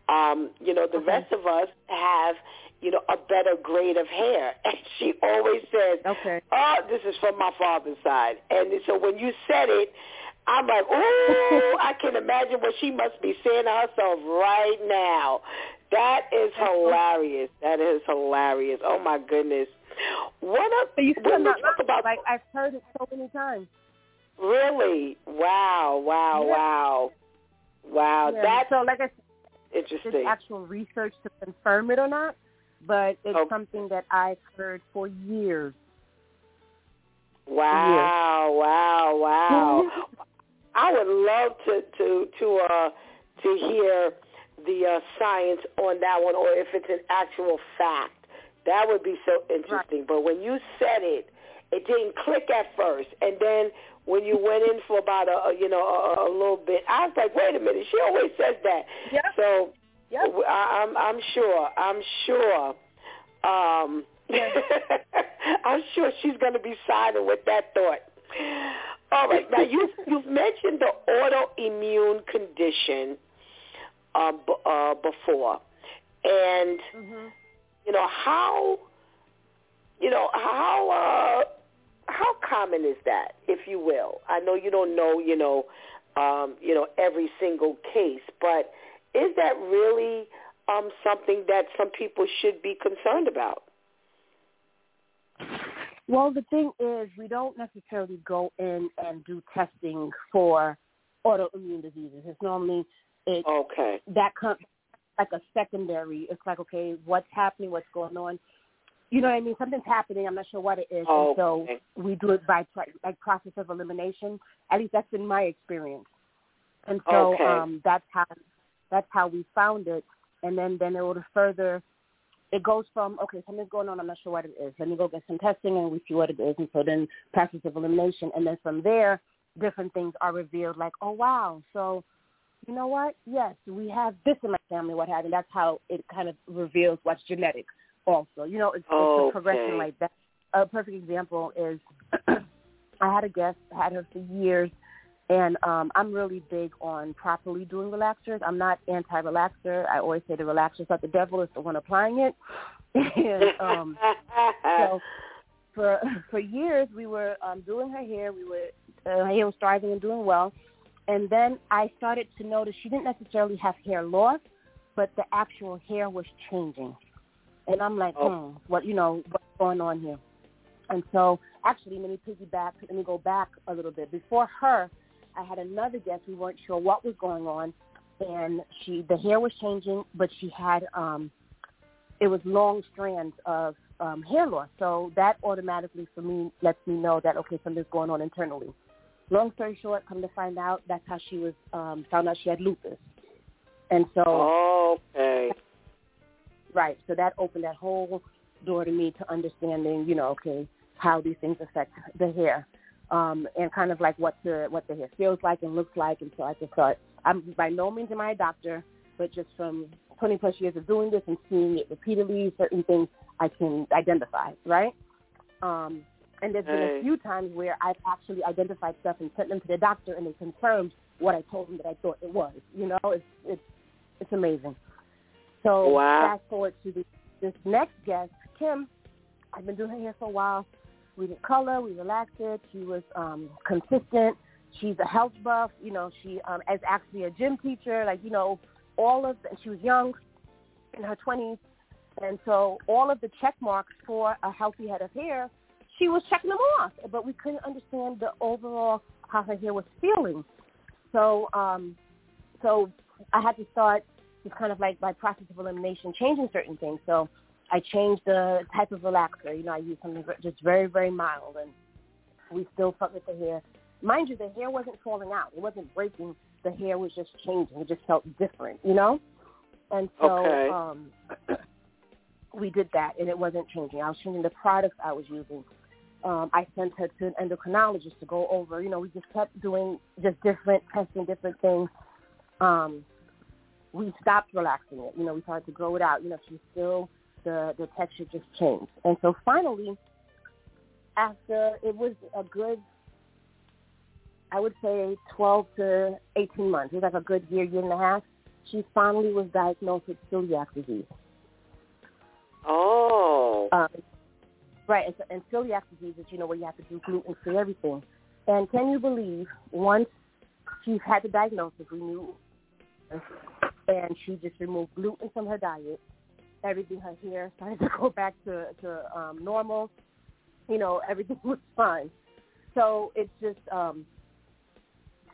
um, you know, the Okay. rest of us have, you know, a better grade of hair. [LAUGHS] And she always says, Okay. "Oh, this is from my father's side." And so when you said it, I'm like, "Ooh, I can imagine what she must be saying to herself right now." That is hilarious. That is hilarious. Oh my goodness. What So you still not talk about like I've heard it so many times. really, wow, wow, Yeah. wow, wow. Yeah. That's so like I said, interesting. actual research to confirm it or not, but it's Okay. something that I've heard for years. Wow, wow, wow. [LAUGHS] I would love to to to uh to hear the uh, science on that one, or if it's an actual fact. That would be so interesting. But when you said it, it didn't click at first, and then when you went in for about a a- you know a, a little bit, I was like, wait a minute, she always says that. Yep. So Yep. I, I'm I'm sure I'm sure. Um, [LAUGHS] I'm sure she's going to be signing with that thought. All right. Now you [LAUGHS] you've mentioned the autoimmune condition uh, b- uh, before, and hmm you know how you know how uh, how common is that, if you will? I know you don't know you know um, you know every single case, but is that really um, something that some people should be concerned about? Well, the thing is, we don't necessarily go in and do testing for autoimmune diseases. It's normally it Okay. that comes like a secondary. It's like, okay, what's happening? What's going on? You know what I mean? Something's happening. I'm not sure what it is, and so we do it by like process of elimination. At least that's been my experience. And so Okay. um, that's how that's how we found it. And then then it would further. It goes from okay, something's going on. I'm not sure what it is. Let me go get some testing, and we see what it is. And so then process of elimination, and then from there, different things are revealed. Like, oh wow, so you know what? Yes, we have this in my family. What have you? That's how it kind of reveals what's genetic. Also, you know, it's, it's a progression like that. A perfect example is [CLEARS THROAT] I had a guest, had her for years, and um, I'm really big on properly doing relaxers. I'm not anti-relaxer. I always say the relaxer's not the devil; it's the one applying it. [LAUGHS] and um, so for for years we were um doing her hair we were uh, her hair was thriving and doing well and then i started to notice she didn't necessarily have hair loss but the actual hair was changing and i'm like Oh. hmm what you know what's going on here and so actually let me piggyback let me go back a little bit before her i had another guest we weren't sure what was going on and she the hair was changing but she had um it was long strands of um, hair loss. So that automatically for me lets me know that okay, something's going on internally. Long story short, come to find out, that's how she was um, found out she had lupus. And so okay. right, so that opened that whole door to me to understanding, you know, okay, how these things affect the hair. Um, and kind of like what the what the hair feels like and looks like and so I just thought I'm by no means am I a doctor, but just from 20 plus years of doing this and seeing it repeatedly, certain things I can identify, right? Um, and there's been a few times where I've actually identified stuff and sent them to the doctor, and they confirmed what I told them that I thought it was. You know, it's it's it's amazing. So Wow. fast forward to this, this next guest, Kim. I've been doing her hair for a while. We didn't color, we relaxed it. She was um, consistent. She's a health buff. You know, she um, is actually a gym teacher. Like you know, all of and she was young, in her twenties, and so all of the check marks for a healthy head of hair, she was checking them off. But we couldn't understand the overall how her hair was feeling. So, um, so I had to start just kind of like by process of elimination, changing certain things. So I changed the type of relaxer. You know, I used something just very, very mild, and we still fuck with the hair. Mind you, the hair wasn't falling out. It wasn't breaking. The hair was just changing. It just felt different, you know? And so Okay. um, [CLEARS THROAT] we did that, and it wasn't changing. I was changing the products I was using. Um, I sent her to an endocrinologist to go over. You know, we just kept doing just different testing, different things. Um, we stopped relaxing it. You know, we started to grow it out. You know, she still the the texture just changed. And so finally, after it was a good, I would say 12 to 18 months. It was like a good year, year and a half. She finally was diagnosed with celiac disease. Oh. Um, right, and, so, and celiac disease is, you know, where you have to do gluten-free everything. And can you believe once she had the diagnosis, we knew, and she just removed gluten from her diet, everything, her hair started to [LAUGHS] go back to, to um, normal. You know, everything [LAUGHS] was fine. So it's just um,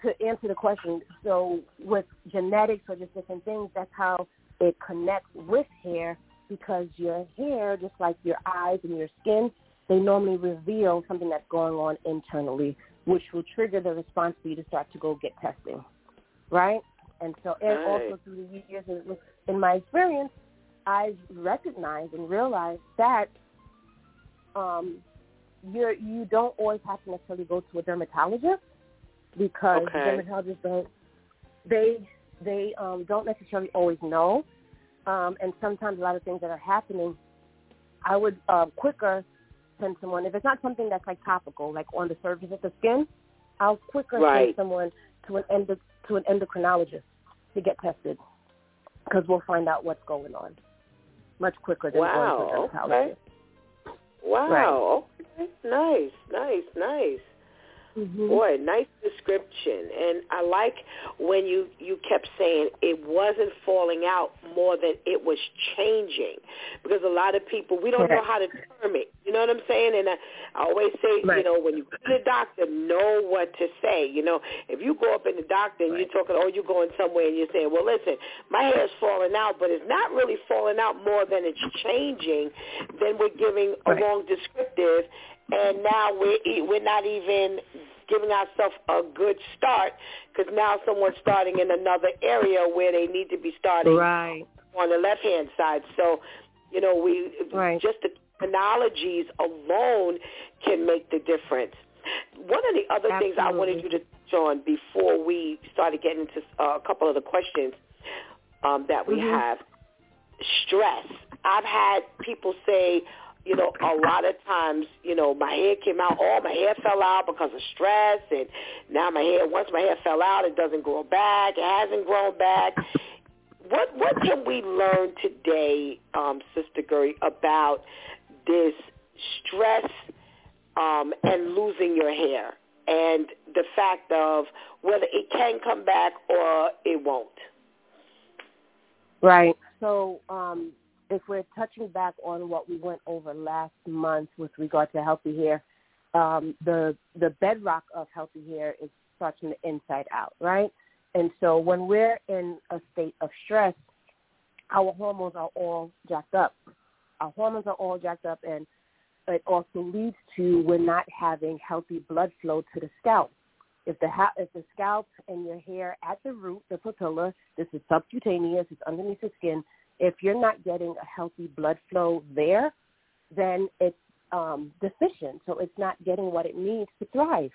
to answer the question. So with genetics or just different things, that's how it connects with hair because your hair, just like your eyes and your skin, they normally reveal something that's going on internally, which will trigger the response for you to start to go get testing, right? And so, and Right. also through the years, in- in my experience, I've recognized and realized that um, you're you don't always have to necessarily go to a dermatologist because Okay. dermatologists don't they they um, don't necessarily always know, um, and sometimes a lot of things that are happening, I would um, quicker send someone if it's not something that's like topical, like on the surface of the skin. I'll quicker Right. send someone to an endo, to an endocrinologist to get tested because we'll find out what's going on much quicker than going to a Wow, dermatologist. Wow. Okay. Nice, nice, nice. Mhm. Boy, nice description. And I like when you you kept saying it wasn't falling out more than it was changing, because a lot of people we don't know how to term it. You know what I'm saying? And I, I always say, you know, when you go to the doctor, know what to say. You know, if you go up in the doctor and you're talking, oh, you're going somewhere and you're saying, well, listen, my hair's falling out, but it's not really falling out more than it's changing. Then we're giving a Right. wrong descriptive, and now we're we're not even giving ourselves a good start because now someone's starting in another area where they need to be starting Right. on the left hand side. So, you know, we Right. just the terminologies alone can make the difference. One of the other things I wanted you to touch on before we started getting into uh, a couple of the questions um, that we Mhm. have, stress. I've had people say, you know, a lot of times, you know, my hair came out, all my hair fell out because of stress, and now my hair, once my hair fell out, it doesn't grow back, it hasn't grown back. What what can we learn today, um, Sister Gertie, about this stress um, and losing your hair, and the fact of whether it can come back or it won't? Right. So um, if we're touching back on what we went over last month with regard to healthy hair, um, the the bedrock of healthy hair is starts from the inside out, right? And so when we're in a state of stress, our hormones are all jacked up. Our hormones are all jacked up, and it also leads to we're not having healthy blood flow to the scalp. If the ha- if the scalp and your hair at the root, the papilla, this is subcutaneous, it's underneath the skin. If you're not getting a healthy blood flow there, then it's um, deficient. So it's not getting what it needs to thrive.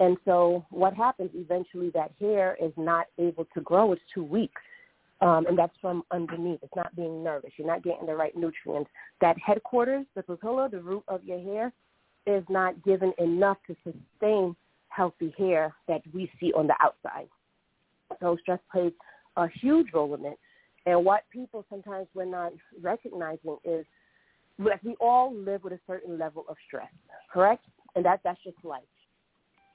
And so what happens eventually? That hair is not able to grow; it's too weak. Um, and that's from underneath. It's not being nourished. You're not getting the right nutrients. That headquarters, the papilla, the root of your hair, is not given enough to sustain healthy hair that we see on the outside. So stress plays a huge role in it. And what people sometimes we're not recognizing is that we all live with a certain level of stress, correct? And that that's just life.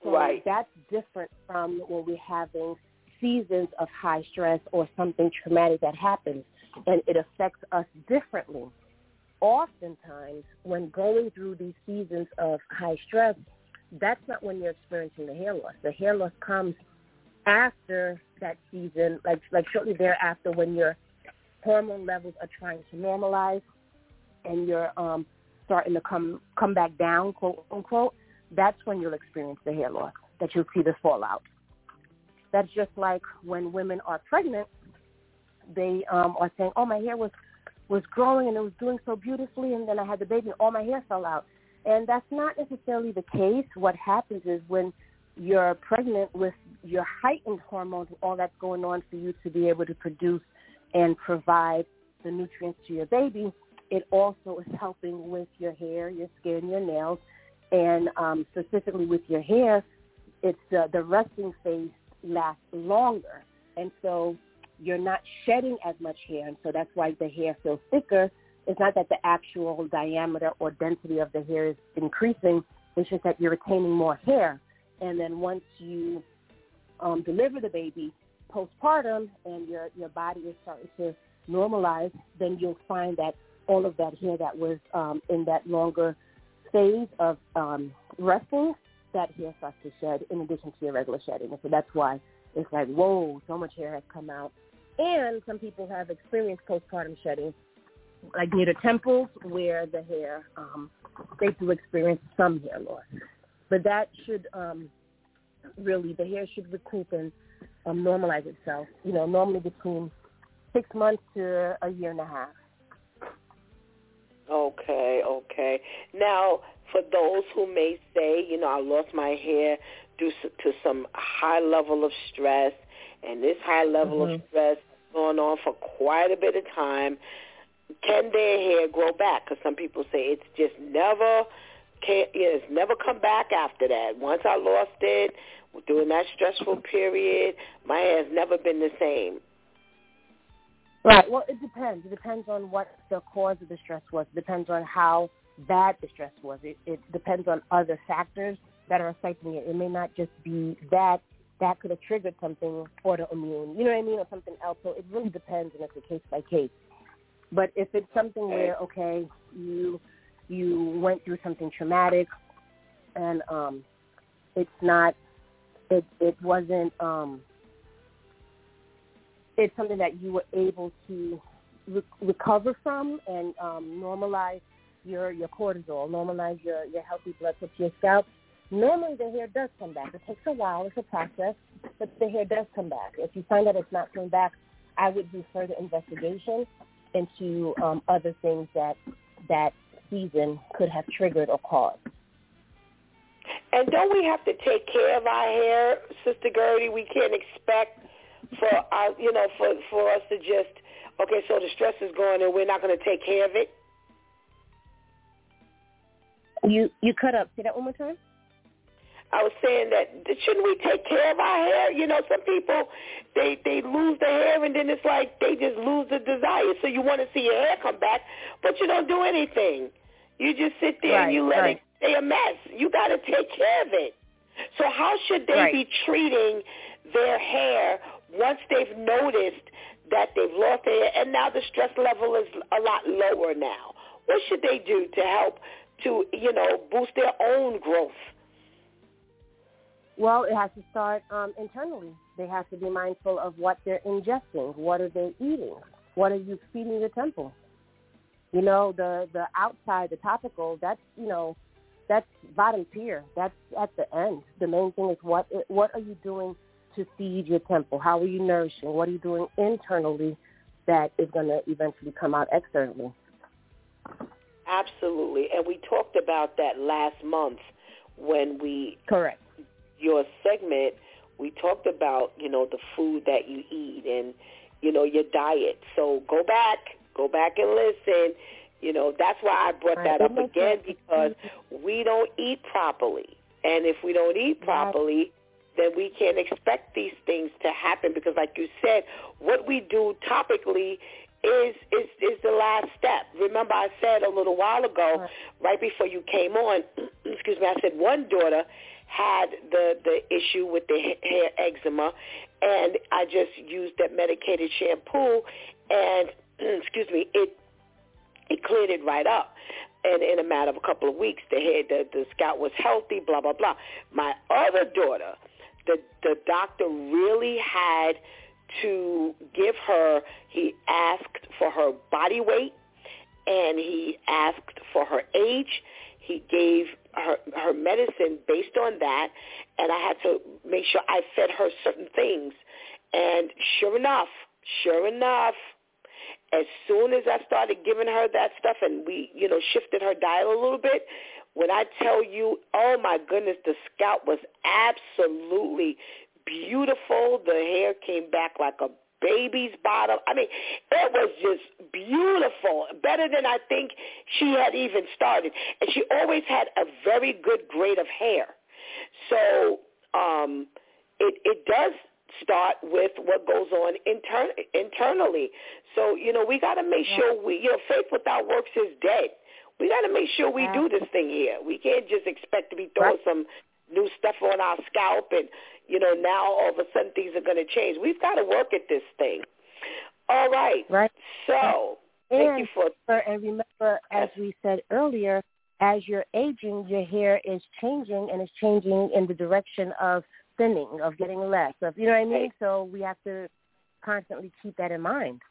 So Right. that's different from when we're having seasons of high stress or something traumatic that happens, and it affects us differently. Oftentimes, when going through these seasons of high stress, that's not when you're experiencing the hair loss. The hair loss comes after that season, like like shortly thereafter, when your hormone levels are trying to normalize and you're um, starting to come come back down, quote unquote. That's when you'll experience the hair loss. That you'll see the fallout. That's just like when women are pregnant, they um, are saying, "Oh, my hair was was growing and it was doing so beautifully, and then I had the baby and all my hair fell out." And that's not necessarily the case. What happens is when you're pregnant with your heightened hormones, all that's going on for you to be able to produce and provide the nutrients to your baby, it also is helping with your hair, your skin, your nails, and um, specifically with your hair, it's uh, the resting phase lasts longer, and so you're not shedding as much hair, and so that's why the hair feels thicker. It's not that the actual diameter or density of the hair is increasing; it's just that you're retaining more hair. And then once you um, deliver the baby postpartum and your your body is starting to normalize, then you'll find that all of that hair that was um, in that longer phase of um, resting, that hair starts to shed in addition to your regular shedding. And so that's why it's like, whoa, so much hair has come out. And some people have experienced postpartum shedding, like near the temples where the hair, um, they do experience some hair loss. But that should um, really, the hair should recoup and um, normalize itself, you know, normally between six months to a year and a half. Okay, okay. Now, for those who may say, you know, I lost my hair due to some high level of stress, and this high level mm-hmm. of stress going on for quite a bit of time, can their hair grow back? Because some people say it's just never can it's never come back after that. Once I lost it during that stressful period, my hair has never been the same. Right. Well, it depends. It depends on what the cause of the stress was. It depends on how bad the stress was. It, it depends on other factors that are affecting it. It may not just be that. That could have triggered something autoimmune. You know what I mean, or something else. So it really depends, and it's a case by case. But if it's something where okay, you you went through something traumatic, and um, it's not, it it wasn't um, it's something that you were able to re- recover from and um, normalize your your cortisol, normalize your your healthy blood flow to your scalp. Normally, the hair does come back. It takes a while; it's a process, but the hair does come back. If you find that it's not coming back, I would do further investigation into um, other things that that season could have triggered or caused. And don't we have to take care of our hair, Sister Gertie? We can't expect for our, you know, for for us to just okay. So the stress is going, and we're not going to take care of it. You you cut up. Say that one more time. I was saying that shouldn't we take care of our hair? You know, some people they they lose their hair and then it's like they just lose the desire. So you want to see your hair come back, but you don't do anything. You just sit there right, and you let right. it stay a mess. You got to take care of it. So how should they right. be treating their hair once they've noticed that they've lost their hair and now the stress level is a lot lower now? What should they do to help to, you know, boost their own growth? Well, it has to start um, internally. They have to be mindful of what they're ingesting. What are they eating? What are you feeding your temple? You know, the the outside, the topical, that's you know, that's bottom tier. That's at the end. The main thing is what what are you doing to feed your temple? How are you nourishing? What are you doing internally that is going to eventually come out externally? Absolutely, and we talked about that last month when we correct your segment. We talked about you know the food that you eat and you know your diet. So go back Go back and listen. You know, that's why I brought that up again because we don't eat properly. And if we don't eat properly, then we can't expect these things to happen because like you said, what we do topically is is is the last step. Remember I said a little while ago, right, before you came on, [CLEARS THROAT] excuse me, I said one daughter had the the issue with the hair eczema and I just used that medicated shampoo and [CLEARS THROAT] excuse me, it it cleared it right up. And in a matter of a couple of weeks, the head, the, the scalp was healthy, blah, blah, blah. My other daughter, the, the doctor really had to give her, he asked for her body weight and he asked for her age. He gave her, her medicine based on that and I had to make sure I fed her certain things. And sure enough, sure enough, as soon as I started giving her that stuff and we, you know, shifted her diet a little bit, when I tell you, oh my goodness, the scalp was absolutely beautiful. The hair came back like a baby's bottom. I mean, it was just beautiful, better than I think she had even started. And she always had a very good grade of hair. So um, it it does start with what goes on intern- internally. So you know we got to make sure we you know faith without works is dead. We got to make sure we do this thing here. We can't just expect to be throwing right. some new stuff on our scalp and you know now all of a sudden things are going to change. We've got to work at this thing. All right. Right. So and, thank you for and remember as we said earlier, as you're aging, your hair is changing and it's changing in the direction of of getting less, of you know what I mean. So we have to constantly keep that in mind.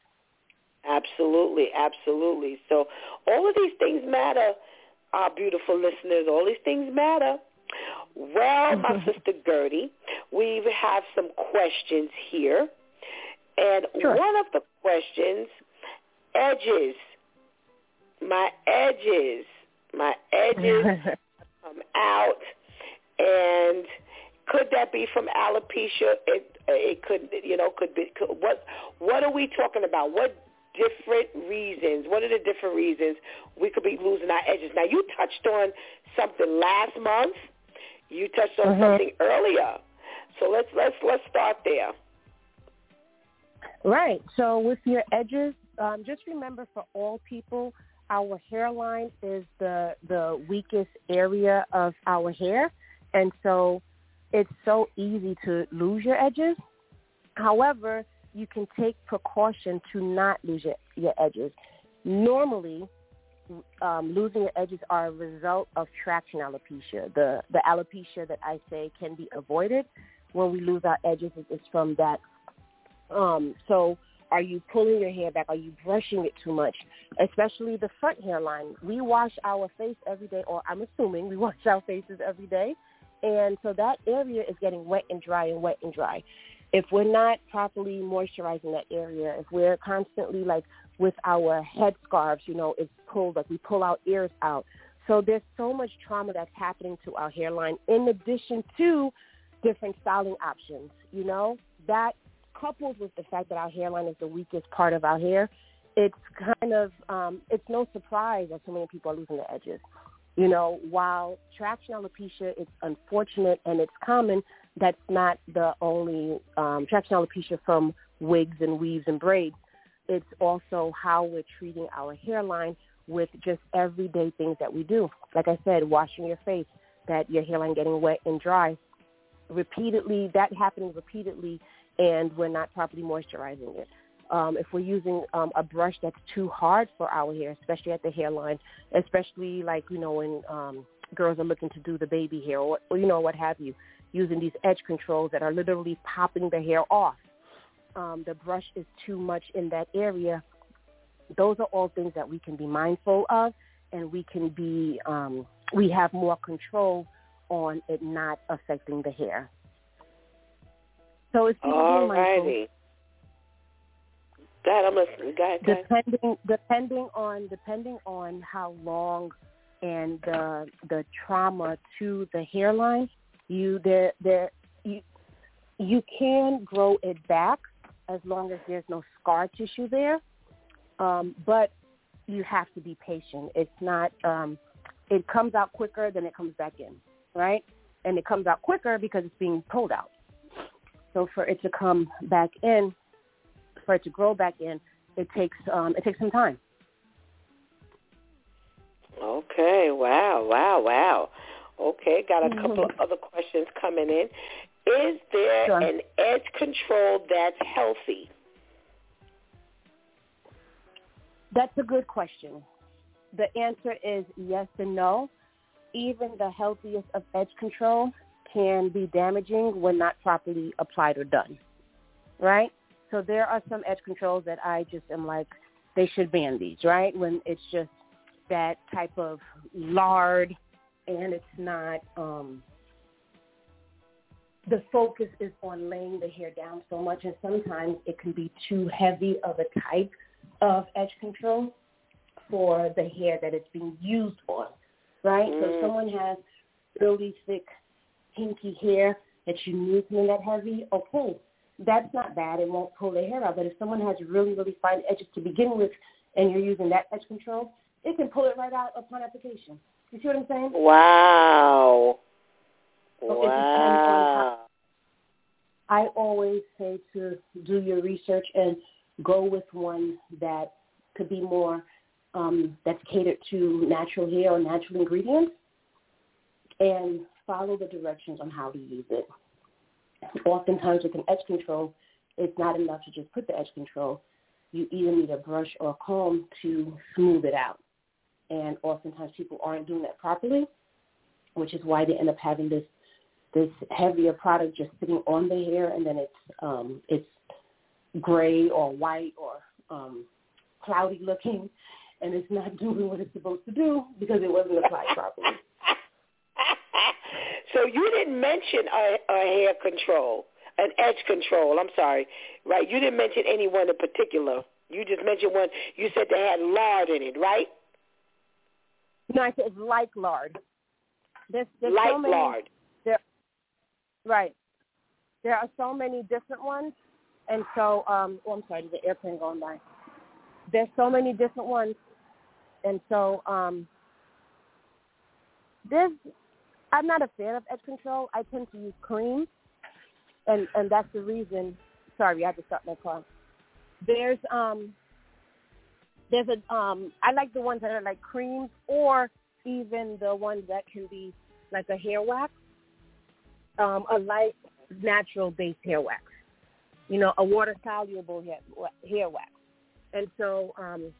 Absolutely, absolutely. So all of these things matter, our beautiful listeners. All these things matter. Well, my [LAUGHS] sister Gertie, we have some questions here. And sure. one of the questions, edges. My edges. My edges [LAUGHS] come out. And could that be from alopecia? It it could you know could be could, what what are we talking about? What different reasons? What are the different reasons we could be losing our edges? Now you touched on something last month. You touched on mm-hmm. something earlier. So let's let's let's start there. Right. So with your edges, um, just remember for all people, our hairline is the the weakest area of our hair, and so it's so easy to lose your edges. However, you can take precaution to not lose your, your edges. Normally, um, losing your edges are a result of traction alopecia. The the alopecia that I say can be avoided when we lose our edges is from that. Um, so, are you pulling your hair back? Are you brushing it too much? Especially the front hairline. We wash our face every day, or I'm assuming we [LAUGHS] wash our faces every day. And so that area is getting wet and dry and wet and dry. If we're not properly moisturizing that area, if we're constantly like with our head scarves, you know, it's pulled, like we pull our ears out. So there's so much trauma that's happening to our hairline in addition to different styling options, you know, that coupled with the fact that our hairline is the weakest part of our hair, it's kind of, um, it's no surprise that so many people are losing their edges. You know, while traction alopecia is unfortunate and it's common, that's not the only um, traction alopecia from wigs and weaves and braids. It's also how we're treating our hairline with just everyday things that we do. Like I said, washing your face, that your hairline getting wet and dry, repeatedly, that happening repeatedly, and we're not properly moisturizing it um, if we're using um, a brush that's too hard for our hair, especially at the hairline, especially like, you know, when um, girls are looking to do the baby hair or, or, you know, what have you, using these edge controls that are literally popping the hair off. Um, the brush is too much in that area. Those are all things that we can be mindful of and we can be, um, we have more control on it not affecting the hair. So it's All mindful, Go ahead, I'm listening. Go. Depending depending on depending on how long and the the trauma to the hairline, you there there you you can grow it back as long as there's no scar tissue there. Um, but you have to be patient. It's not um, it comes out quicker than it comes back in, right? And it comes out quicker because it's being pulled out. So for it to come back in, for it to grow back in, it takes um, it takes some time. Okay. Wow. Wow. Wow. Okay. Got a couple of other questions coming in. Is there sure. an edge control that's healthy? That's a good question. The answer is yes and no. Even the healthiest of edge control can be damaging when not properly applied or done. Right? So there are some edge controls that I just am like, they should ban these, right? When it's just that type of lard and it's not, um, the focus is on laying the hair down so much and sometimes it can be too heavy of a type of edge control for the hair that it's being used on, right? Mm. So if someone has really thick, kinky hair that you need something that heavy, okay, that's not bad. It won't pull the hair out. But if someone has really, really fine edges to begin with and you're using that edge control, it can pull it right out upon application. You see what I'm saying? Wow. So wow. I always say to do your research and go with one that could be more um, that's catered to natural hair or natural ingredients and follow the directions on how to use it. Oftentimes with an edge control, it's not enough to just put the edge control. You either need a brush or a comb to smooth it out. And oftentimes people aren't doing that properly, which is why they end up having this this heavier product just sitting on the hair and then it's um it's gray or white or um cloudy looking and it's not [LAUGHS] doing what it's supposed to do because it wasn't applied properly. So you didn't mention a, a hair control, an edge control. I'm sorry, right? You didn't mention anyone in particular. You just mentioned one. You said they had lard in it, right? No, I said it's like lard. There's, there's like so many, lard. There, right. There are so many different ones, and so um, oh, I'm sorry, there's an airplane going by. There's so many different ones, and so um, there's. I'm not a fan of edge control. I tend to use cream, and and that's the reason. Sorry, I had to start my car. There's um. There's a um. I like the ones that are like creams, or even the ones that can be like a hair wax, um, a light natural based hair wax. You know, a water soluble hair hair wax. And so um,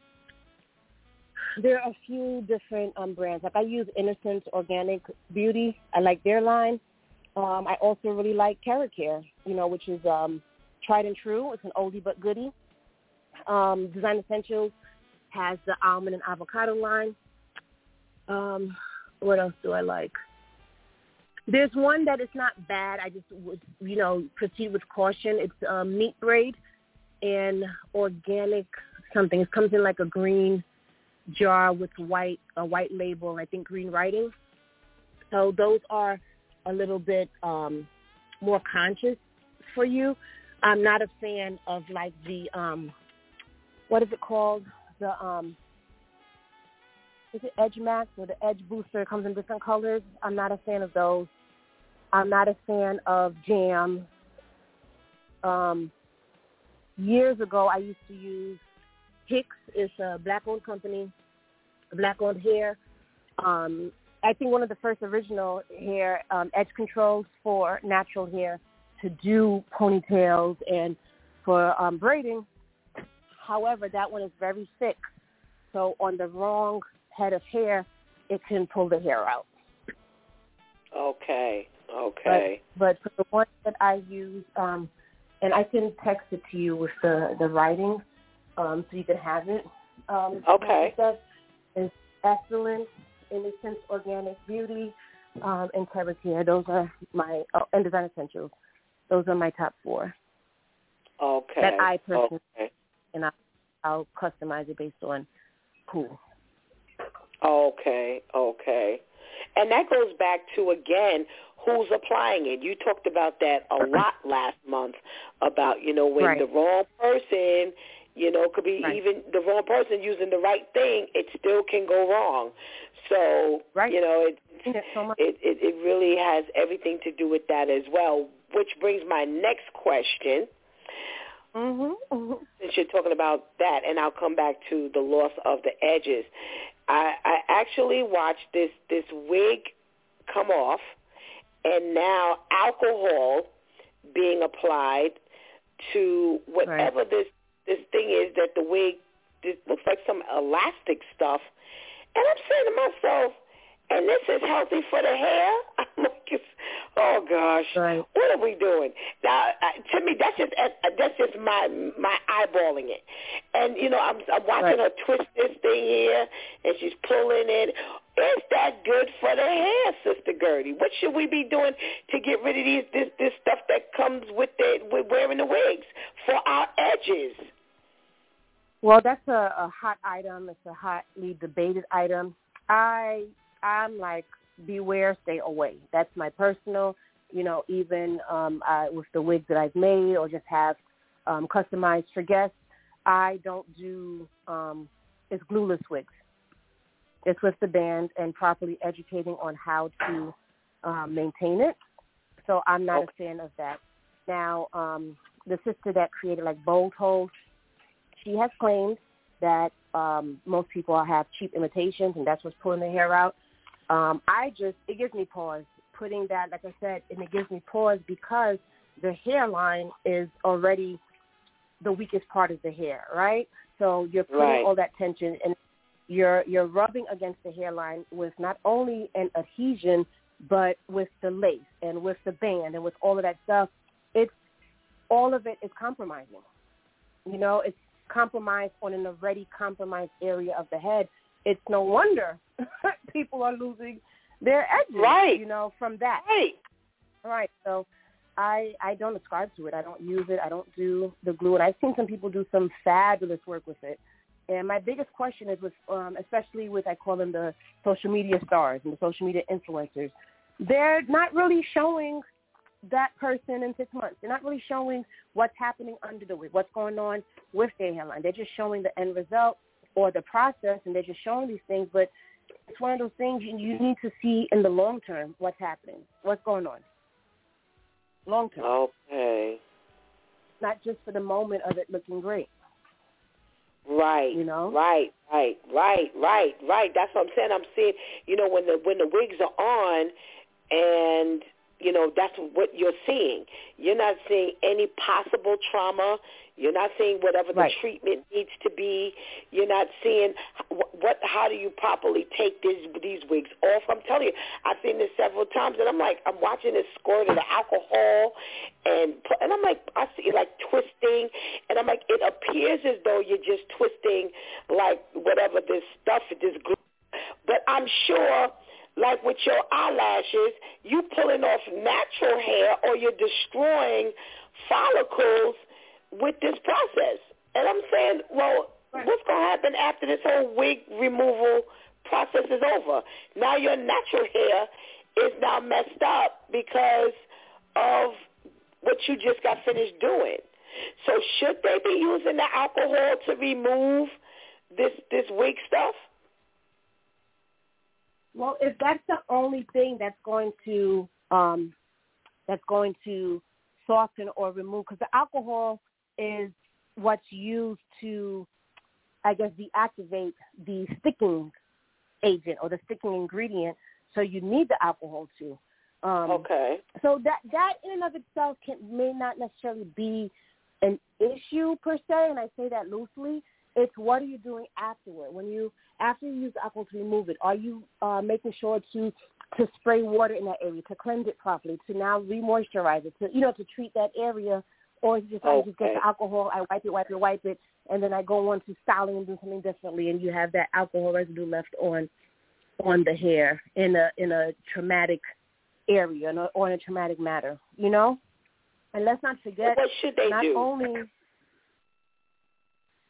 there are a few different um, brands. Like I use Innersense Organic Beauty. I like their line. Um, I also really like Carrot you know, which is um, tried and true. It's an oldie but goodie. Um, Design Essentials has the almond and avocado line. Um, what else do I like? There's one that is not bad. I just would, you know, proceed with caution. It's um, meat braid and organic something. It comes in like a green jar with white a white label. I think green writing. So those are a little bit um, more conscious for you. I'm not a fan of like the um, what is it called? The um, is it Edge Max or the Edge Booster? Comes in different colors. I'm not a fan of those. I'm not a fan of jam. Um, years ago, I used to use Hicks. It's a black-owned company, black-owned hair. Um, I think one of the first original hair um, edge controls for natural hair to do ponytails and for um, braiding. However, that one is very thick. So on the wrong head of hair, it can pull the hair out. Okay. Okay. But, but for the one that I use, um, and I can text it to you with the the writing, um, so you can have it. Um, Okay. That is excellent, Innersense, organic beauty, um, and Terra Those are my oh, and design essentials. Those are my top four Okay. that I personally Okay. and I, I'll customize it based on who. Okay. Okay. And that goes back to again who's applying it. You talked about that a [CLEARS THROAT] lot last month about you know when Right. the wrong person, you know, it could be Right. even the wrong person using the right thing, it still can go wrong. So Right. you know it. So. It, it it really has everything to do with that as well. Which brings my next question. Mhm. Mhm. since you're talking about that, and I'll come back to the loss of the edges. I, I actually watched this this wig come off, and now alcohol being applied to whatever this this thing is that the wig. This looks like some elastic stuff, and I'm saying to myself, and this is healthy for the hair. [LAUGHS] I'm like, oh gosh, Right. what are we doing? Now, uh, to me, that's just uh, that's just my my eyeballing it, and you know, I'm I'm watching Right. her twist this thing here, and she's pulling it. Is that good for the hair, Sister Gertie? What should we be doing to get rid of these this this stuff that comes with the with wearing the wigs for our edges? Well, that's a, a hot item. It's a hotly debated item. I I'm like beware, stay away. That's my personal You know, even um, I, with the wigs that I've made or just have um, customized for guests, I don't do um, it's glueless wigs. It's with the band and properly educating on how to um, maintain it. So I'm not Okay. a fan of that. Now, um, the sister that created like Bold Holds, she has claimed that um, most people have cheap imitations and that's what's pulling the hair out. Um, I just it gives me pause putting that, like I said, and it gives me pause because the hairline is already the weakest part of the hair, right? So you're putting Right. all that tension and you're you're rubbing against the hairline with not only an adhesion but with the lace and with the band and with all of that stuff. It's all of it is compromising. You know, it's compromised on an already compromised area of the head. It's no wonder [LAUGHS] people are losing their edges, Right. you know, from that. Right. Right. So I I don't ascribe to it. I don't use it. I don't do the glue. And I've seen some people do some fabulous work with it. And my biggest question is with um especially with I call them the social media stars and the social media influencers. They're not really showing that person in six months. They're not really showing what's happening under the wig, what's going on with their hairline. They're just showing the end result or the process and they're just showing these things, but it's one of those things you, you need to see in the long term what's happening, what's going on. Long term, Okay. not just for the moment of it looking great. Right. You know? Right, right, right, right, right. That's what I'm saying. I'm seeing, you know, when the when the wigs are on and you know, that's what you're seeing. You're not seeing any possible trauma. You're not seeing whatever the Right. treatment needs to be. You're not seeing what, how do you properly take these these wigs off. I'm telling you, I've seen this several times, and I'm like, I'm watching this squirt of the alcohol, and and I'm like, I see like twisting, and I'm like, it appears as though you're just twisting like whatever this stuff, this glue. But I'm sure like with your eyelashes, you pulling off natural hair or you're destroying follicles with this process. And I'm saying, well, what's going to happen after this whole wig removal process is over? Now your natural hair is now messed up because of what you just got finished doing. So should they be using the alcohol to remove this this wig stuff? Well, if that's the only thing that's going to um, that's going to soften or remove, because the alcohol is what's used to, I guess, deactivate the sticking agent or the sticking ingredient. So you need the alcohol too. Um, Okay. so that that in and of itself can may not necessarily be an issue per se, and I say that loosely. It's what are you doing afterward when you after you use alcohol to remove it? Are you uh, making sure to to spray water in that area to cleanse it properly, to now re-moisturize it, to you know to treat that area, or is it just I just get the alcohol, I wipe it, wipe it, wipe it, and then I go on to styling and do something differently, and you have that alcohol residue left on on the hair in a in a traumatic area or- or in a traumatic matter, you know? And let's not forget what should they not do? only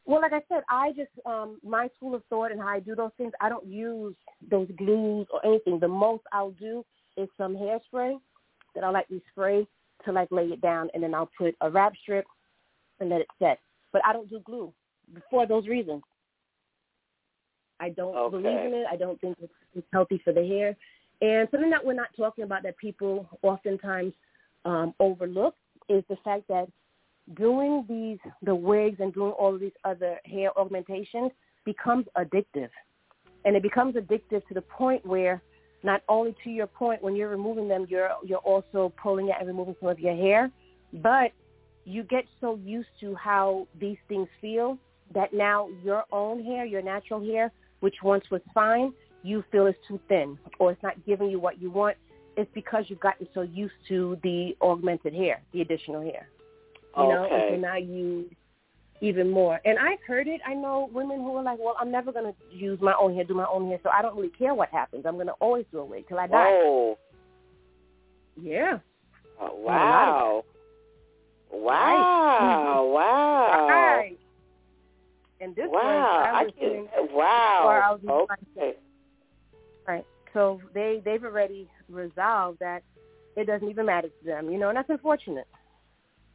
well, like I said, I just um my school of thought and how I do those things, I don't use those glues or anything. The most I'll do is some hairspray that I'll lightly spray to like lay it down and then I'll put a wrap strip and let it set. But I don't do glue for those reasons. I don't Okay. believe in it. I don't think it's, it's healthy for the hair. And something that we're not talking about that people oftentimes um, overlook is the fact that doing these the wigs and doing all of these other hair augmentations becomes addictive, and it becomes addictive to the point where not only to your point when you're removing them, you're you're also pulling out and removing some of your hair, but you get so used to how these things feel that now your own hair, your natural hair, which once was fine, you feel is too thin or it's not giving you what you want. It's because you've gotten so used to the augmented hair, the additional hair. You know, and Okay. so now you even more. And I've heard it. I know women who are like, well, I'm never going to use my own hair, do my own hair, so I don't really care what happens. I'm going to always do a wig till I die. Whoa. Yeah. Oh, wow. Wow. [LAUGHS] Wow. Right. And this Wow. was, I I was can, doing, uh, wow. I was okay. right. So they they've already resolved that it doesn't even matter to them, you know, and that's unfortunate.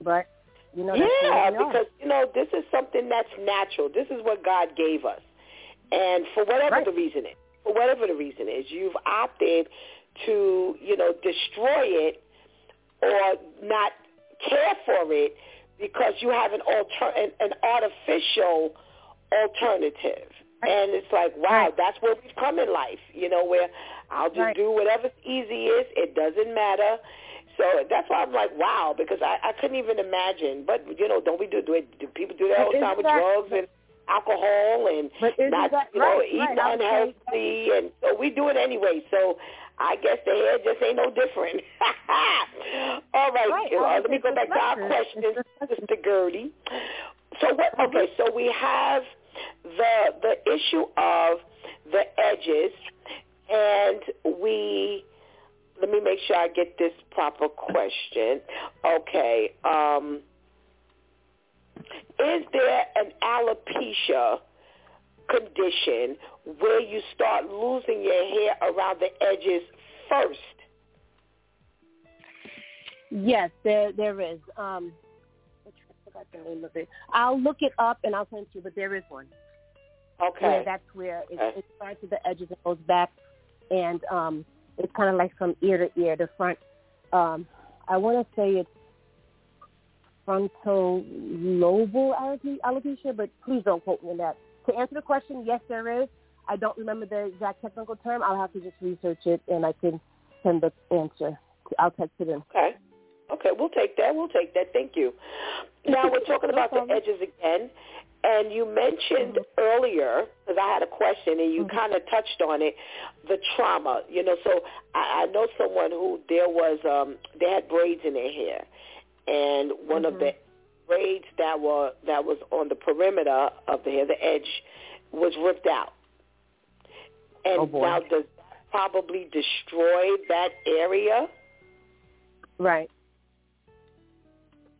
But you know, yeah, because you know this is something that's natural. This is what God gave us, and for whatever right. the reason is, for whatever the reason is, you've opted to you know destroy it or not care for it because you have an alter an, an artificial alternative. And it's like, wow, right. that's where we've come in life, you know, where I'll just do whatever's easy is. It doesn't matter. So that's why I'm like, wow, because I, I couldn't even imagine. But you know, don't we do do, it, do people do that all the time with that, drugs and alcohol and not that, you know right, eating right, unhealthy, and so we do it anyway. So I guess the hair just ain't no different. [LAUGHS] all right, right. uh, let me go back to our question, Sister Gertie. So what? Mm-hmm. Okay, so we have the the issue of the edges, and we let me make sure I get this proper question. Okay. Um, is there an alopecia condition where you start losing your hair around the edges first? Yes, there there is. Um, I forgot the name of it. I'll look it up and I'll send you, but there is one. Okay. Where that's where it, okay. it starts at the edges and goes back, and um, it's kind of like from ear to ear. The front, um, I want to say it's frontal lobal alopecia, but please don't quote me on that. To answer the question, yes, there is. I don't remember the exact technical term. I'll have to just research it, and I can send the answer. I'll text it in. Okay. Okay, we'll take that. We'll take that. Thank you. Now we're [LAUGHS] talking about the edges again, and you mentioned mm-hmm. earlier because I had a question, and you mm-hmm. kind of touched on it, the trauma. You know, so I, I know someone who there was um, they had braids in their hair, and one mm-hmm. of the braids that were that was on the perimeter of the hair, the edge, was ripped out. And oh now does that probably destroy that area? Right.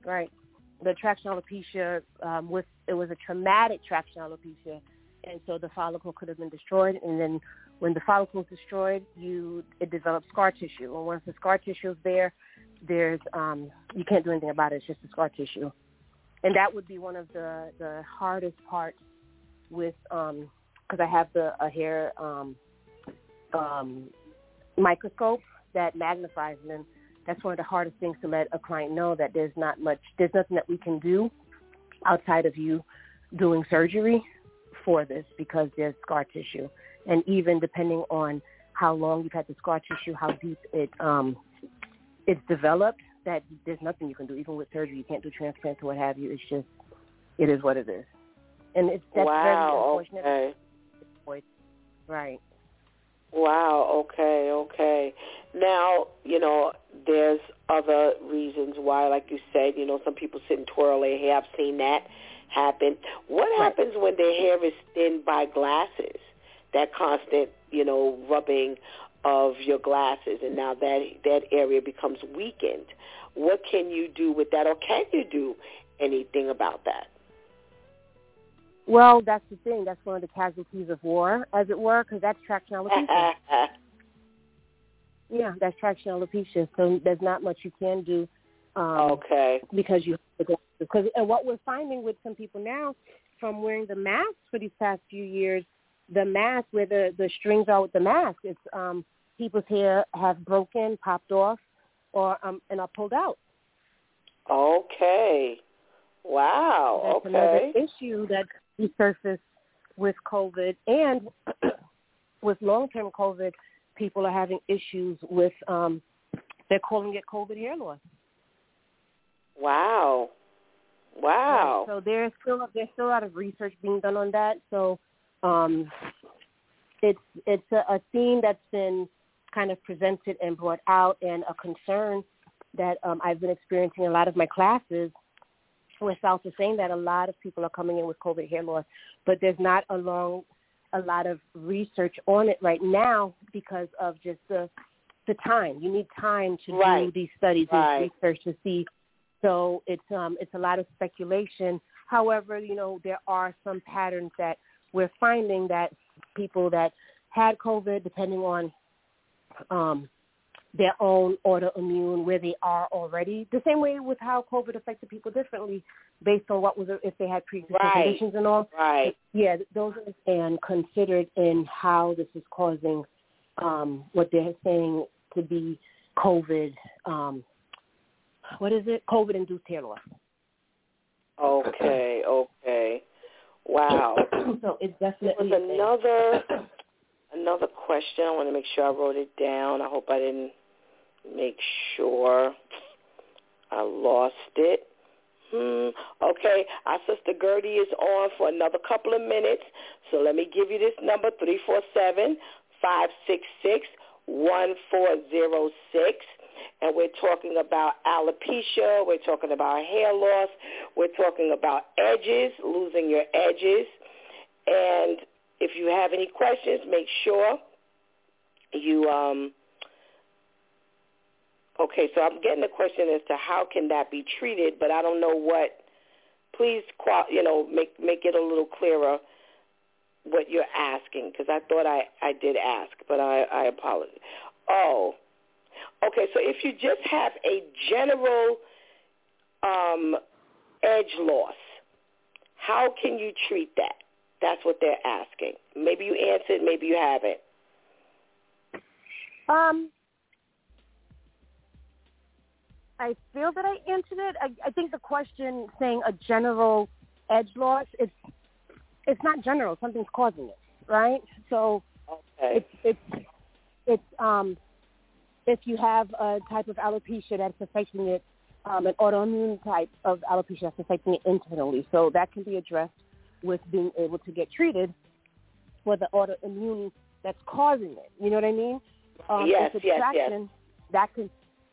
Right. The traction alopecia um, was it was a traumatic traction alopecia, and so the follicle could have been destroyed. And then when the follicle is destroyed, you it develops scar tissue. And once the scar tissue is there, there's um, you can't do anything about it. It's just the scar tissue, and that would be one of the the hardest parts with um because I have the a hair um, um, microscope that magnifies them that's one of the hardest things to let a client know that there's not much, there's nothing that we can do outside of you doing surgery for this because there's scar tissue. And even depending on how long you've had the scar tissue, how deep it um, it's developed, that there's nothing you can do. Even with surgery, you can't do transplants or what have you. It's just, it is what it is. And it's that's wow, very unfortunate. Okay. Right. Wow. Okay. Okay. Now, you know, there's other reasons why, like you said, you know, some people sit and twirl their hair. I've seen that happen. What right. happens when their hair is thinned by glasses? That constant, you know, rubbing of your glasses, and now that that area becomes weakened. What can you do with that, or can you do anything about that? Well, that's the thing. That's one of the casualties of war, as it were, because that's traction alopecia. [LAUGHS] yeah, that's traction alopecia. So there's not much you can do. Um, okay. Because you because and what we're finding with some people now, from wearing the mask for these past few years, the mask where the the strings are with the mask, it's um, people's hair have broken, popped off, or um, and are pulled out. Okay. Wow. That's okay. another issue that resurfaced with COVID and [CLEARS THROAT] with long-term COVID, people are having issues with, um, they're calling it COVID hair loss. Wow. Wow. So there's still there's still a lot of research being done on that. So um, it's it's a, a theme that's been kind of presented and brought out, and a concern that um, I've been experiencing in a lot of my classes with South is saying that a lot of people are coming in with COVID hair loss, but there's not a long, a lot of research on it right now because of just the the time. You need time to right. do these studies right. and research to see. So it's um it's a lot of speculation. However, you know there are some patterns that we're finding that people that had COVID, depending on um their own autoimmune where they are already. The same way with how COVID affected people differently based on what was if they had pre-existing right. conditions and all. Right. Yeah, those are and considered in how this is causing um, what they're saying to be COVID. Um, what is it? COVID-induced hair loss. Okay. Okay. Wow. [COUGHS] so it definitely there was another another question. I want to make sure I wrote it down. I hope I didn't make sure I lost it. Hmm. Okay, our sister Gertie is on for another couple of minutes. So let me give you this number, three four seven five six six one four zero six. And we're talking about alopecia. We're talking about hair loss. We're talking about edges, losing your edges. And if you have any questions, make sure you um, Okay, so I'm getting a question as to how can that be treated, but I don't know what. Please, you know, make make it a little clearer what you're asking because I thought I I did ask, but I I apologize. Oh, okay. So if you just have a general um, edge loss, how can you treat that? That's what they're asking. Maybe you answered, maybe you haven't. Um, I feel that I answered it. I, I think the question saying a general edge loss, it's it's not general. Something's causing it, right? So okay. it's it's it's um if you have a type of alopecia that's affecting it, um, an autoimmune type of alopecia that's affecting it internally. So that can be addressed with being able to get treated for the autoimmune that's causing it. You know what I mean? Um, yes, yes, yes. that can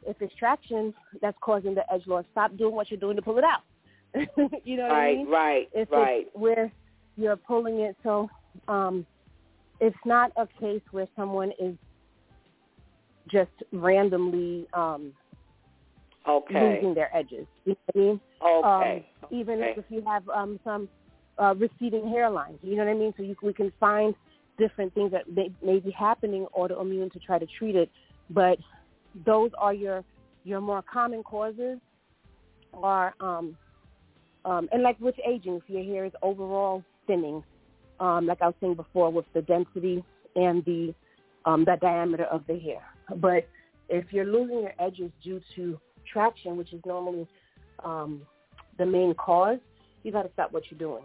if it's traction that's causing the edge loss, stop doing what you're doing to pull it out. [LAUGHS] you know what right, I mean? Right, if right, It's where you're pulling it, so um, it's not a case where someone is just randomly um, okay. losing their edges. You know what I mean? Okay. Um, even okay. if you have um, some uh, receding hairline, you know what I mean? So you, we can find different things that may, may be happening autoimmune to try to treat it, but those are your your more common causes are um um and like with aging if your hair is overall thinning um like I was saying before with the density and the um the diameter of the hair. But if you're losing your edges due to traction which is normally um the main cause you got to stop what you're doing.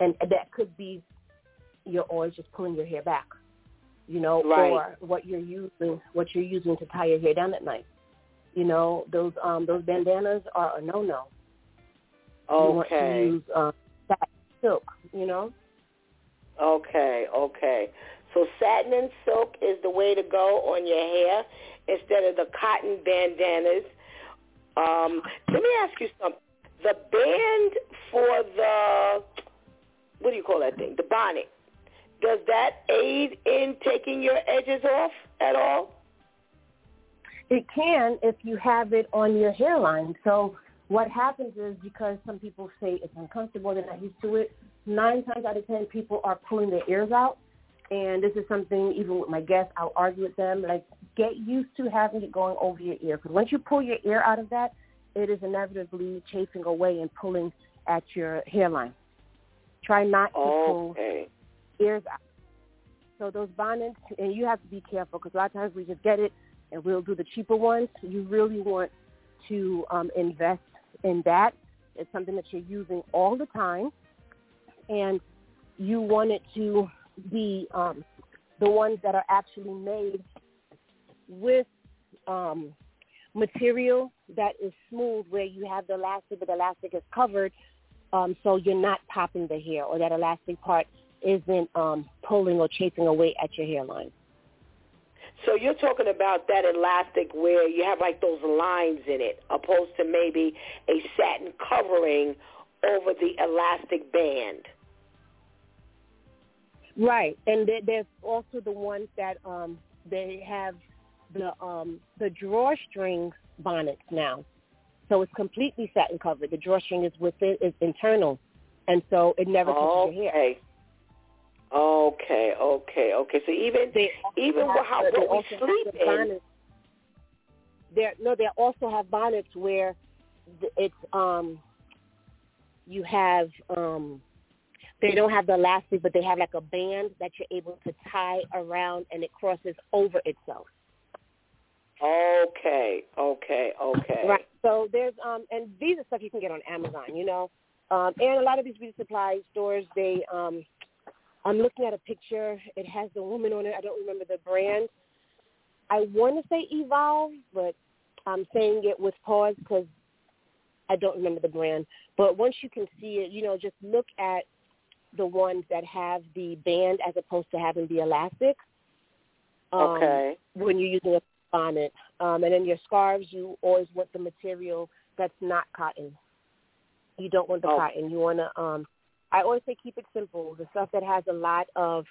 And that could be you're always just pulling your hair back you know, right. or what you're using, what you're using to tie your hair down at night. You know, those um those bandanas are a no no. Okay. You want to use um, satin silk. You know. Okay, okay. So satin and silk is the way to go on your hair instead of the cotton bandanas. Um, let me ask you something. The band for the what do you call that thing? The bonnet does that aid in taking your edges off at all? It can if you have it on your hairline. So what happens is because some people say it's uncomfortable, they're not used to it, nine times out of ten people are pulling their ears out. And this is something, even with my guests, I'll argue with them, like get used to having it going over your ear. Because once you pull your ear out of that, it is inevitably chafing away and pulling at your hairline. Try not to okay. pull ears out. So those bonnets, and you have to be careful because a lot of times we just get it and we'll do the cheaper ones. You really want to um, invest in that. It's something that you're using all the time, and you want it to be um, the ones that are actually made with um, material that is smooth, where you have the elastic, but the elastic is covered, um, so you're not popping the hair, or that elastic part isn't um, pulling or chafing away at your hairline. So you're talking about that elastic where you have like those lines in it, opposed to maybe a satin covering over the elastic band. Right, and there's also the ones that um, they have the um, the drawstring bonnets now. So it's completely satin covered. The drawstring is within is internal, and so it never touches okay. your hair. Okay, okay, okay. So even they even how what we sleep in. Bonnets. there no they also have bonnets where it's um you have um they don't have the elastic but they have like a band that you're able to tie around and it crosses over itself okay okay okay right so there's um and these are stuff you can get on amazon you know um and a lot of these beauty supply stores they um i'm looking at a picture it has the woman on it i don't remember the brand i want to say evolve but i'm saying it with pause because I don't remember the brand, but once you can see it, you know, just look at the ones that have the band as opposed to having the elastic. Um, okay. When you're using a bonnet, um, and then your scarves, you always want the material that's not cotton. You don't want the Oh. cotton. You want to. Um, I always say keep it simple. The stuff that has a lot of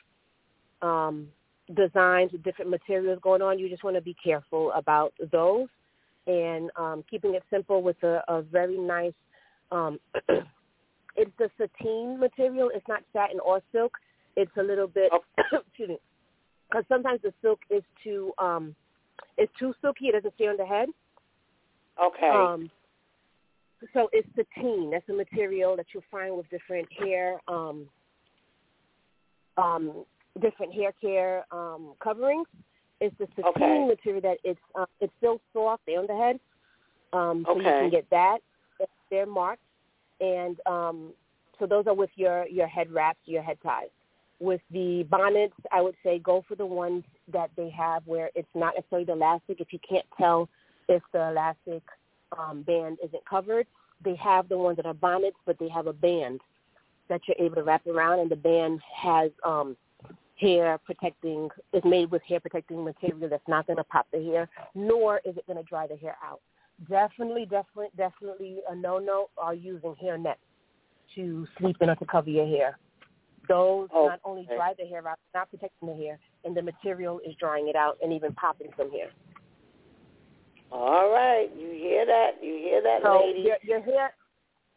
um, designs with different materials going on, you just want to be careful about those and um, keeping it simple with a, a very nice. Um, [CLEARS THROAT] it's the sateen material. It's not satin or silk. It's a little bit. [COUGHS] excuse me. Because sometimes the silk is too um, it's too silky. It doesn't stay on the head. Okay. Um, so it's sateen. That's a material that you'll find with different hair, um, um, different hair care um, coverings. It's the sateen Okay. material that it's uh, it's still soft on the head, um, so you can get that. They're marked, and um, so those are with your your head wraps, your head ties. With the bonnets, I would say go for the ones that they have where it's not necessarily the elastic. If you can't tell if the elastic um, band isn't covered, they have the ones that are bonnets, but they have a band that you're able to wrap around, and the band has um, hair protecting. is made with hair protecting material that's not going to pop the hair, nor is it going to dry the hair out. Definitely, definitely, definitely a no-no are using hair nets to sleep in or to cover your hair. Those not only dry the hair out, not protecting the hair, and the material is drying it out and even popping some hair. All right. You hear that? You hear that, So lady? your, your hair,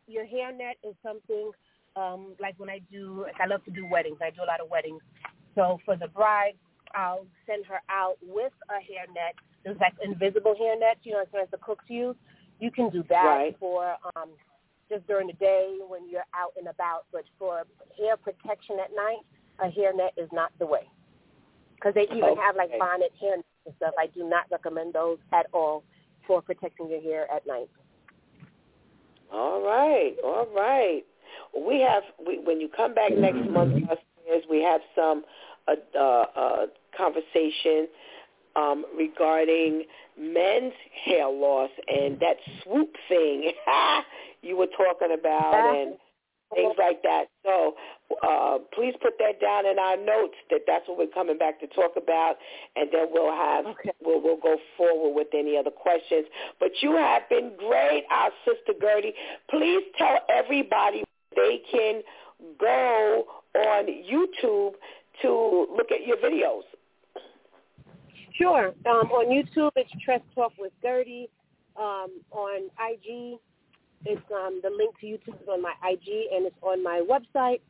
your hair net is something um, like when I do. Like I love to do weddings. I do a lot of weddings. So for the bride, I'll send her out with a hair net. There's like invisible hair nets, you know, as far as the cooks use. You can do that Right. for um, just during the day when you're out and about. But for hair protection at night, a hair net is not the way. Because they even have like bonnet hair nets and stuff. I do not recommend those at all for protecting your hair at night. All right, all right. We have we, when you come back next month, upstairs, we have some uh, uh, uh, conversation um, regarding men's hair loss and that swoop thing [LAUGHS] you were talking about and things like that. So uh, please put that down in our notes that that's what we're coming back to talk about, and then we'll have Okay. we'll we'll go forward with any other questions. But you have been great, our sister Gertie. Please tell everybody they can go on YouTube to look at your videos. Sure. Um, on YouTube, it's Tress Talk with Gertie. Um, on IG, it's um, the link to YouTube is on my IG, and it's on my website.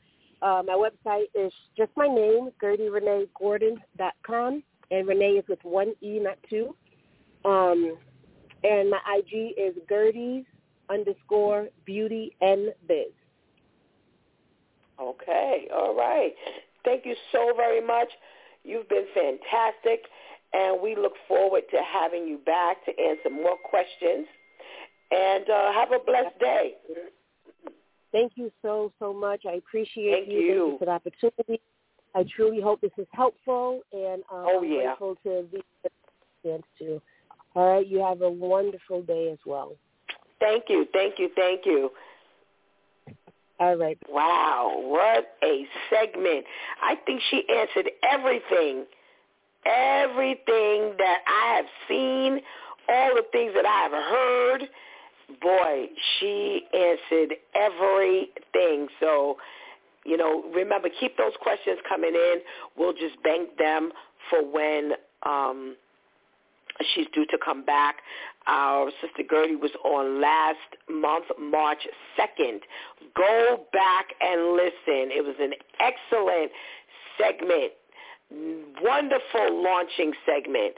Uh, my website is just my name, GertieReneeGordon.com, and Renee is with one E, not two. Um, and my IG is Gertie's underscore beauty and biz. Okay, all right. Thank you so very much. You've been fantastic, and we look forward to having you back to answer more questions. And uh, have a blessed day. Thank you so, so much. I appreciate Thank you. Thank you. you for the opportunity. I truly hope this is helpful, and um, Oh, I'm grateful to be chance to. All right, you have a wonderful day as well. Thank you, thank you, thank you. All right. Wow, what a segment. I think she answered everything. Everything that I have seen, all the things that I have heard. Boy, she answered everything. So, you know, remember, keep those questions coming in. We'll just bank them for when um, she's due to come back. Our sister Gertie was on last month, March 2nd. Go back and listen. It was an excellent segment. Wonderful launching segment.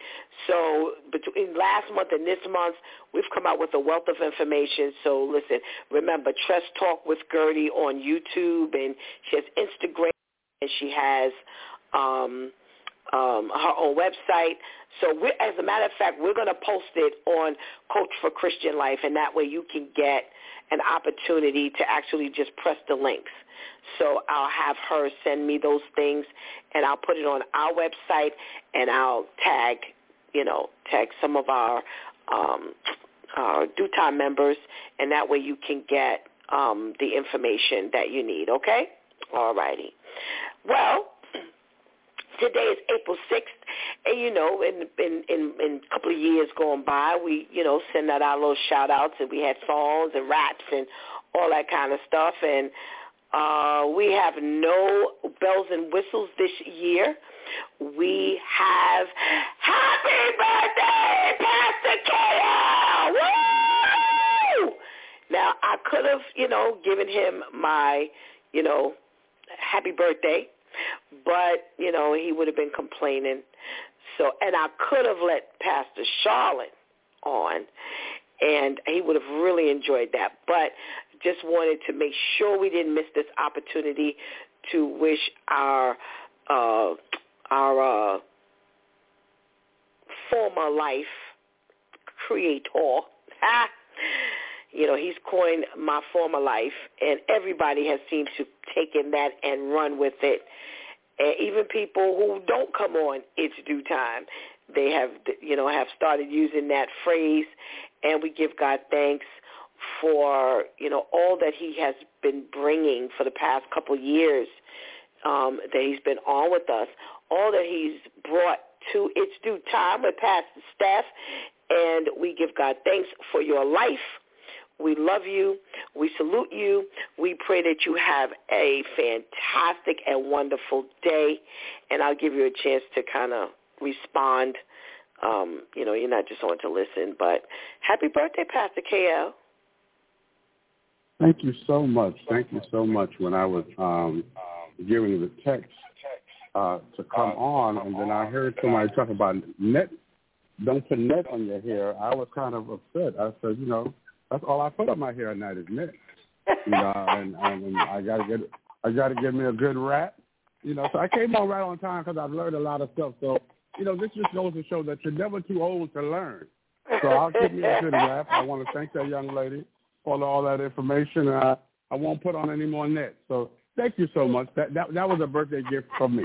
So between last month and this month, we've come out with a wealth of information. So listen, remember Tress Talk with Gertie on YouTube, and she has Instagram, and she has um, um, her own website. So we're, as a matter of fact, we're going to post it on Coach for Christian Life, and that way you can get an opportunity to actually just press the links. So I'll have her send me those things, and I'll put it on our website, and I'll tag, you know, tag some of our um, our DEW time members, and that way you can get um, the information that you need. Okay? All righty. Well, today is April 6th, and you know, in in in, in a couple of years going by, we you know send out our little shout outs, and we had songs and raps and all that kind of stuff, and uh, we have no bells and whistles this year. We have Happy Birthday, Pastor K.L. Woo! Now, I could have, you know, given him my, you know, happy birthday, but, you know, he would have been complaining. So, and I could have let Pastor Charlotte on, and he would have really enjoyed that. But just wanted to make sure we didn't miss this opportunity to wish our uh, our uh, former life creator. [LAUGHS] you know, he's coined my former life, and everybody has seemed to taken that and run with it. And even people who don't come on, it's DEW Time. They have, you know, have started using that phrase, and we give God thanks for you know all that he has been bringing for the past couple years um, that he's been on with us, all that he's brought to its DEW Time with Pastor Steph, and we give God thanks for your life. We love you. We salute you. We pray that you have a fantastic and wonderful day, and I'll give you a chance to kind of respond. Um, you know, you're not just on to listen, but happy birthday, Pastor KL. Thank you so much. Thank you so much. When I was um, giving the text uh, to come on, and then I heard somebody talk about net, don't put net on your hair, I was kind of upset. I said, you know, that's all I put on my hair at night is net. You know, [LAUGHS] and, and, and I gotta get, I gotta get me a good wrap. You know, so I came on right on time because I've learned a lot of stuff. So, you know, this just goes to show that you're never too old to learn. So I'll give me a good wrap. I want to thank that young lady for all that information. I, I won't put on any more nets. So thank you so much. That, that that was a birthday gift from me.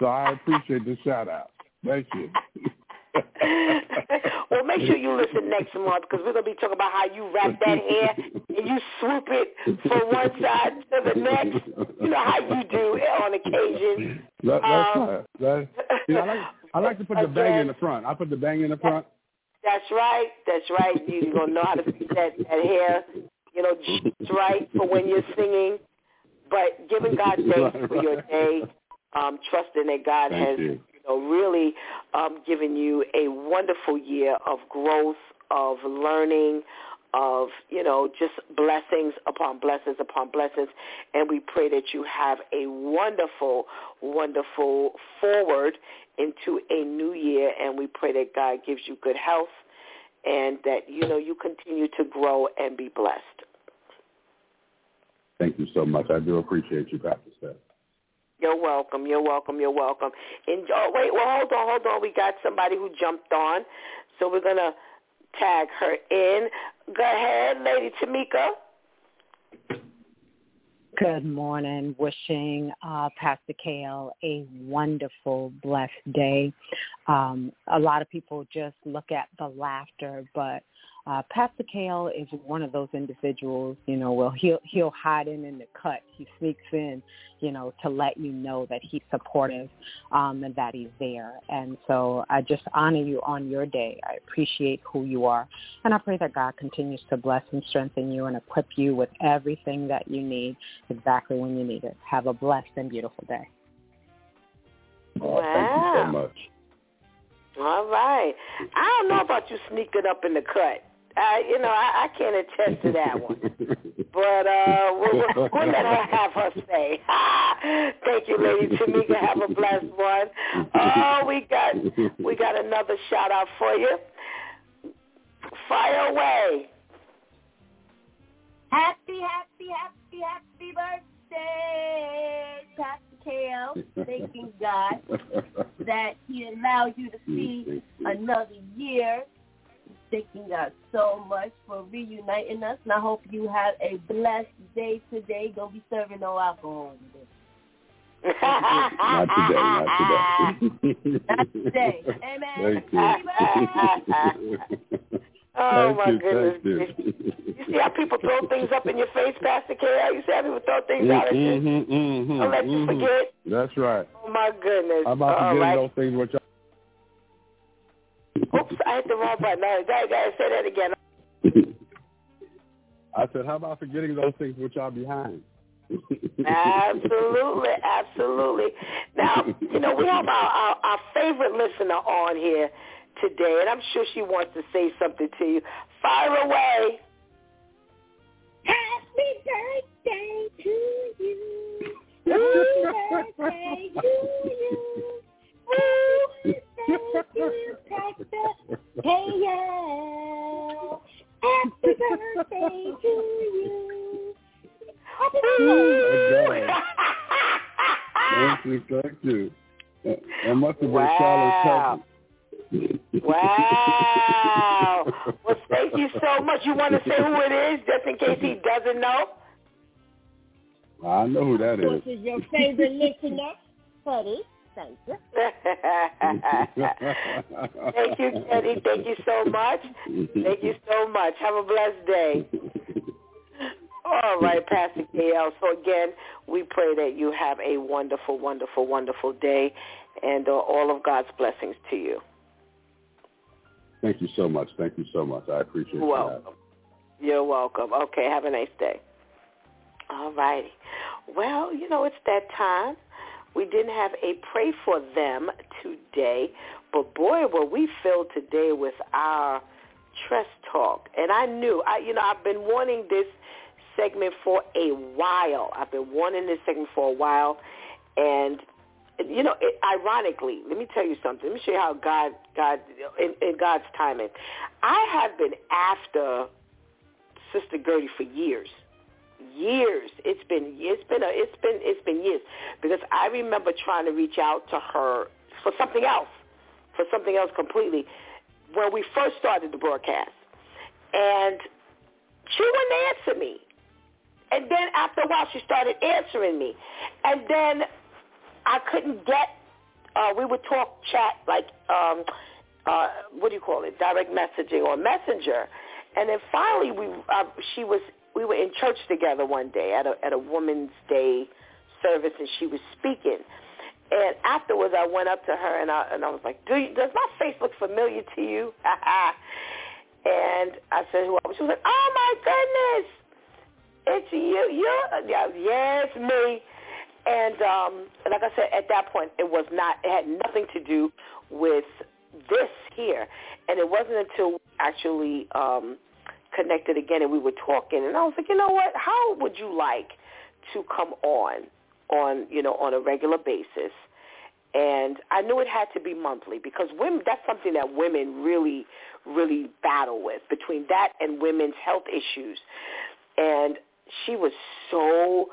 So I appreciate the shout out. Thank you. [LAUGHS] [LAUGHS] well, make sure you listen next month because we're going to be talking about how you wrap that hair and you swoop it from one side to the next. You know how you do it on occasion. That, that's um, right. That, you know, I like I like to put the bang in the front. I put the bang in the front. That's right. That's right. You're going to know how to fix that, that hair, you know, just right for when you're singing. But giving God [LAUGHS] thanks for your day, um, trusting that God Thank has, you. Know, really um, given you a wonderful year of growth, of learning, of, you know, just blessings upon blessings upon blessings. And we pray that you have a wonderful, wonderful forward into a new year. And we pray that God gives you good health and that, you know, you continue to grow and be blessed. Thank you so much. I do appreciate you, Pastor. You're welcome. You're welcome. You're welcome. And oh, wait, well, hold on, hold on. We got somebody who jumped on, so we're gonna tag her in. Go ahead, Lady Tamika. Good morning. Wishing uh, Pastor KL a wonderful, blessed day. Um, a lot of people just look at the laughter, but uh, Pastor KL is one of those individuals, you know, well, he'll, he'll hide in in the cut. He sneaks in, you know, to let you know that he's supportive um, and that he's there. And so I just honor you on your day. I appreciate who you are. And I pray that God continues to bless and strengthen you and equip you with everything that you need exactly when you need it. Have a blessed and beautiful day. Oh, Thank you so much. All right. I don't know about you sneaking up in the cut. I, you know, I, I can't attest to that one. But uh, we'll, we'll, let her have her say. [LAUGHS] Thank you, Lady Tamika. Have a blessed one. Oh, we got we got another shout out for you. Fire away. Happy, happy, happy, happy birthday, Pastor KL. Thanking God that he allowed you to see another year. Thanking God so much for reuniting us. And I hope you have a blessed day today. Don't be serving no alcohol today. [LAUGHS] not today, not today. [LAUGHS] Not today. Amen. Thank you. [LAUGHS] Oh Thank my you, goodness. thank you. You see how people throw things up in your face, Pastor KL? You see how people throw things out at you? Mm-hmm, mm-hmm, Don't let you mm-hmm. forget. That's right. Oh my goodness. I'm about All get right. those things which Oops, I hit the wrong button. No, go ahead, go ahead, say that again. [LAUGHS] I said, how about forgetting those things which are behind? Absolutely, [LAUGHS] absolutely. Now, you know, we have our, our, our favorite listener on here today, and I'm sure she wants to say something to you. Fire away. Happy birthday to you. [LAUGHS] Happy birthday to you. Happy birthday to Pastor KL. Happy birthday to you. Happy birthday. Thank you, thank you. That must have been Wow. Charlotte's cousin. Wow. Well, thank you so much. You want to say who it is, just in case he doesn't know? I know who that is. This is. is your favorite listener, Teddy. Thank you. [LAUGHS] Thank you, Teddy. Thank you so much. Thank you so much. Have a blessed day. All right, Pastor KL. So again, we pray that you have a wonderful, wonderful, wonderful day and uh, all of God's blessings to you. Thank you so much. Thank you so much. I appreciate You're welcome. You're welcome. Okay, have a nice day. All righty. Well, you know, it's that time. We didn't have a pray for them today, but boy, were we filled today with our Tress Talk. And I knew, I, you know, I've been wanting this segment for a while. I've been wanting this segment for a while, and you know, it, ironically, let me tell you something. Let me show you how God, God, in, in God's timing. I have been after Sister Gertie for years, years. It's been, it's been, a, it's been, it's been years because I remember trying to reach out to her for something else, for something else completely, when we first started the broadcast, and she wouldn't answer me. And then after a while, she started answering me, and then I couldn't get. Uh, we would talk, chat like um, uh, what do you call it, direct messaging or messenger, and then finally we uh, she was we were in church together one day at a at a Women's Day service, and she was speaking. And afterwards, I went up to her and I and I was like, "Do you, does my face look familiar to you?" [LAUGHS] and I said, "Who?" Was she was like, "Oh my goodness, it's you! You? Yeah, yes, me." And um, like I said, at that point, it was not. It had nothing to do with this here, and it wasn't until actually um, connected again and we were talking, and I was like, you know what? How would you like to come on, on you know, on a regular basis? And I knew it had to be monthly because women. That's something that women really, really battle with between that and women's health issues. And she was so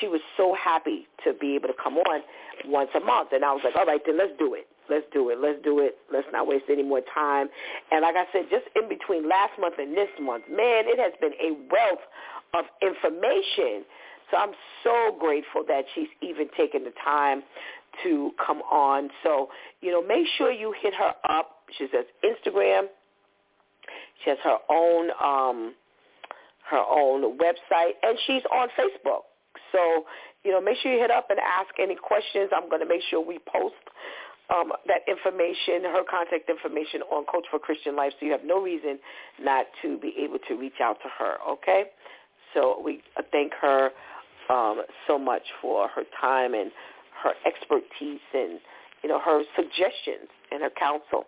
she was so happy to be able to come on once a month. And I was like, all right, then let's do it. Let's do it. Let's do it. Let's not waste any more time. And like I said, just in between last month and this month, man, it has been a wealth of information. So I'm so grateful that she's even taken the time to come on. So, you know, make sure you hit her up. She says Instagram. She has her own um, her own website, and she's on Facebook. So, you know, make sure you hit up and ask any questions. I'm going to make sure we post um, that information, her contact information on Coach for Christian Life, so you have no reason not to be able to reach out to her, okay? So we thank her um, so much for her time and her expertise and, you know, her suggestions and her counsel.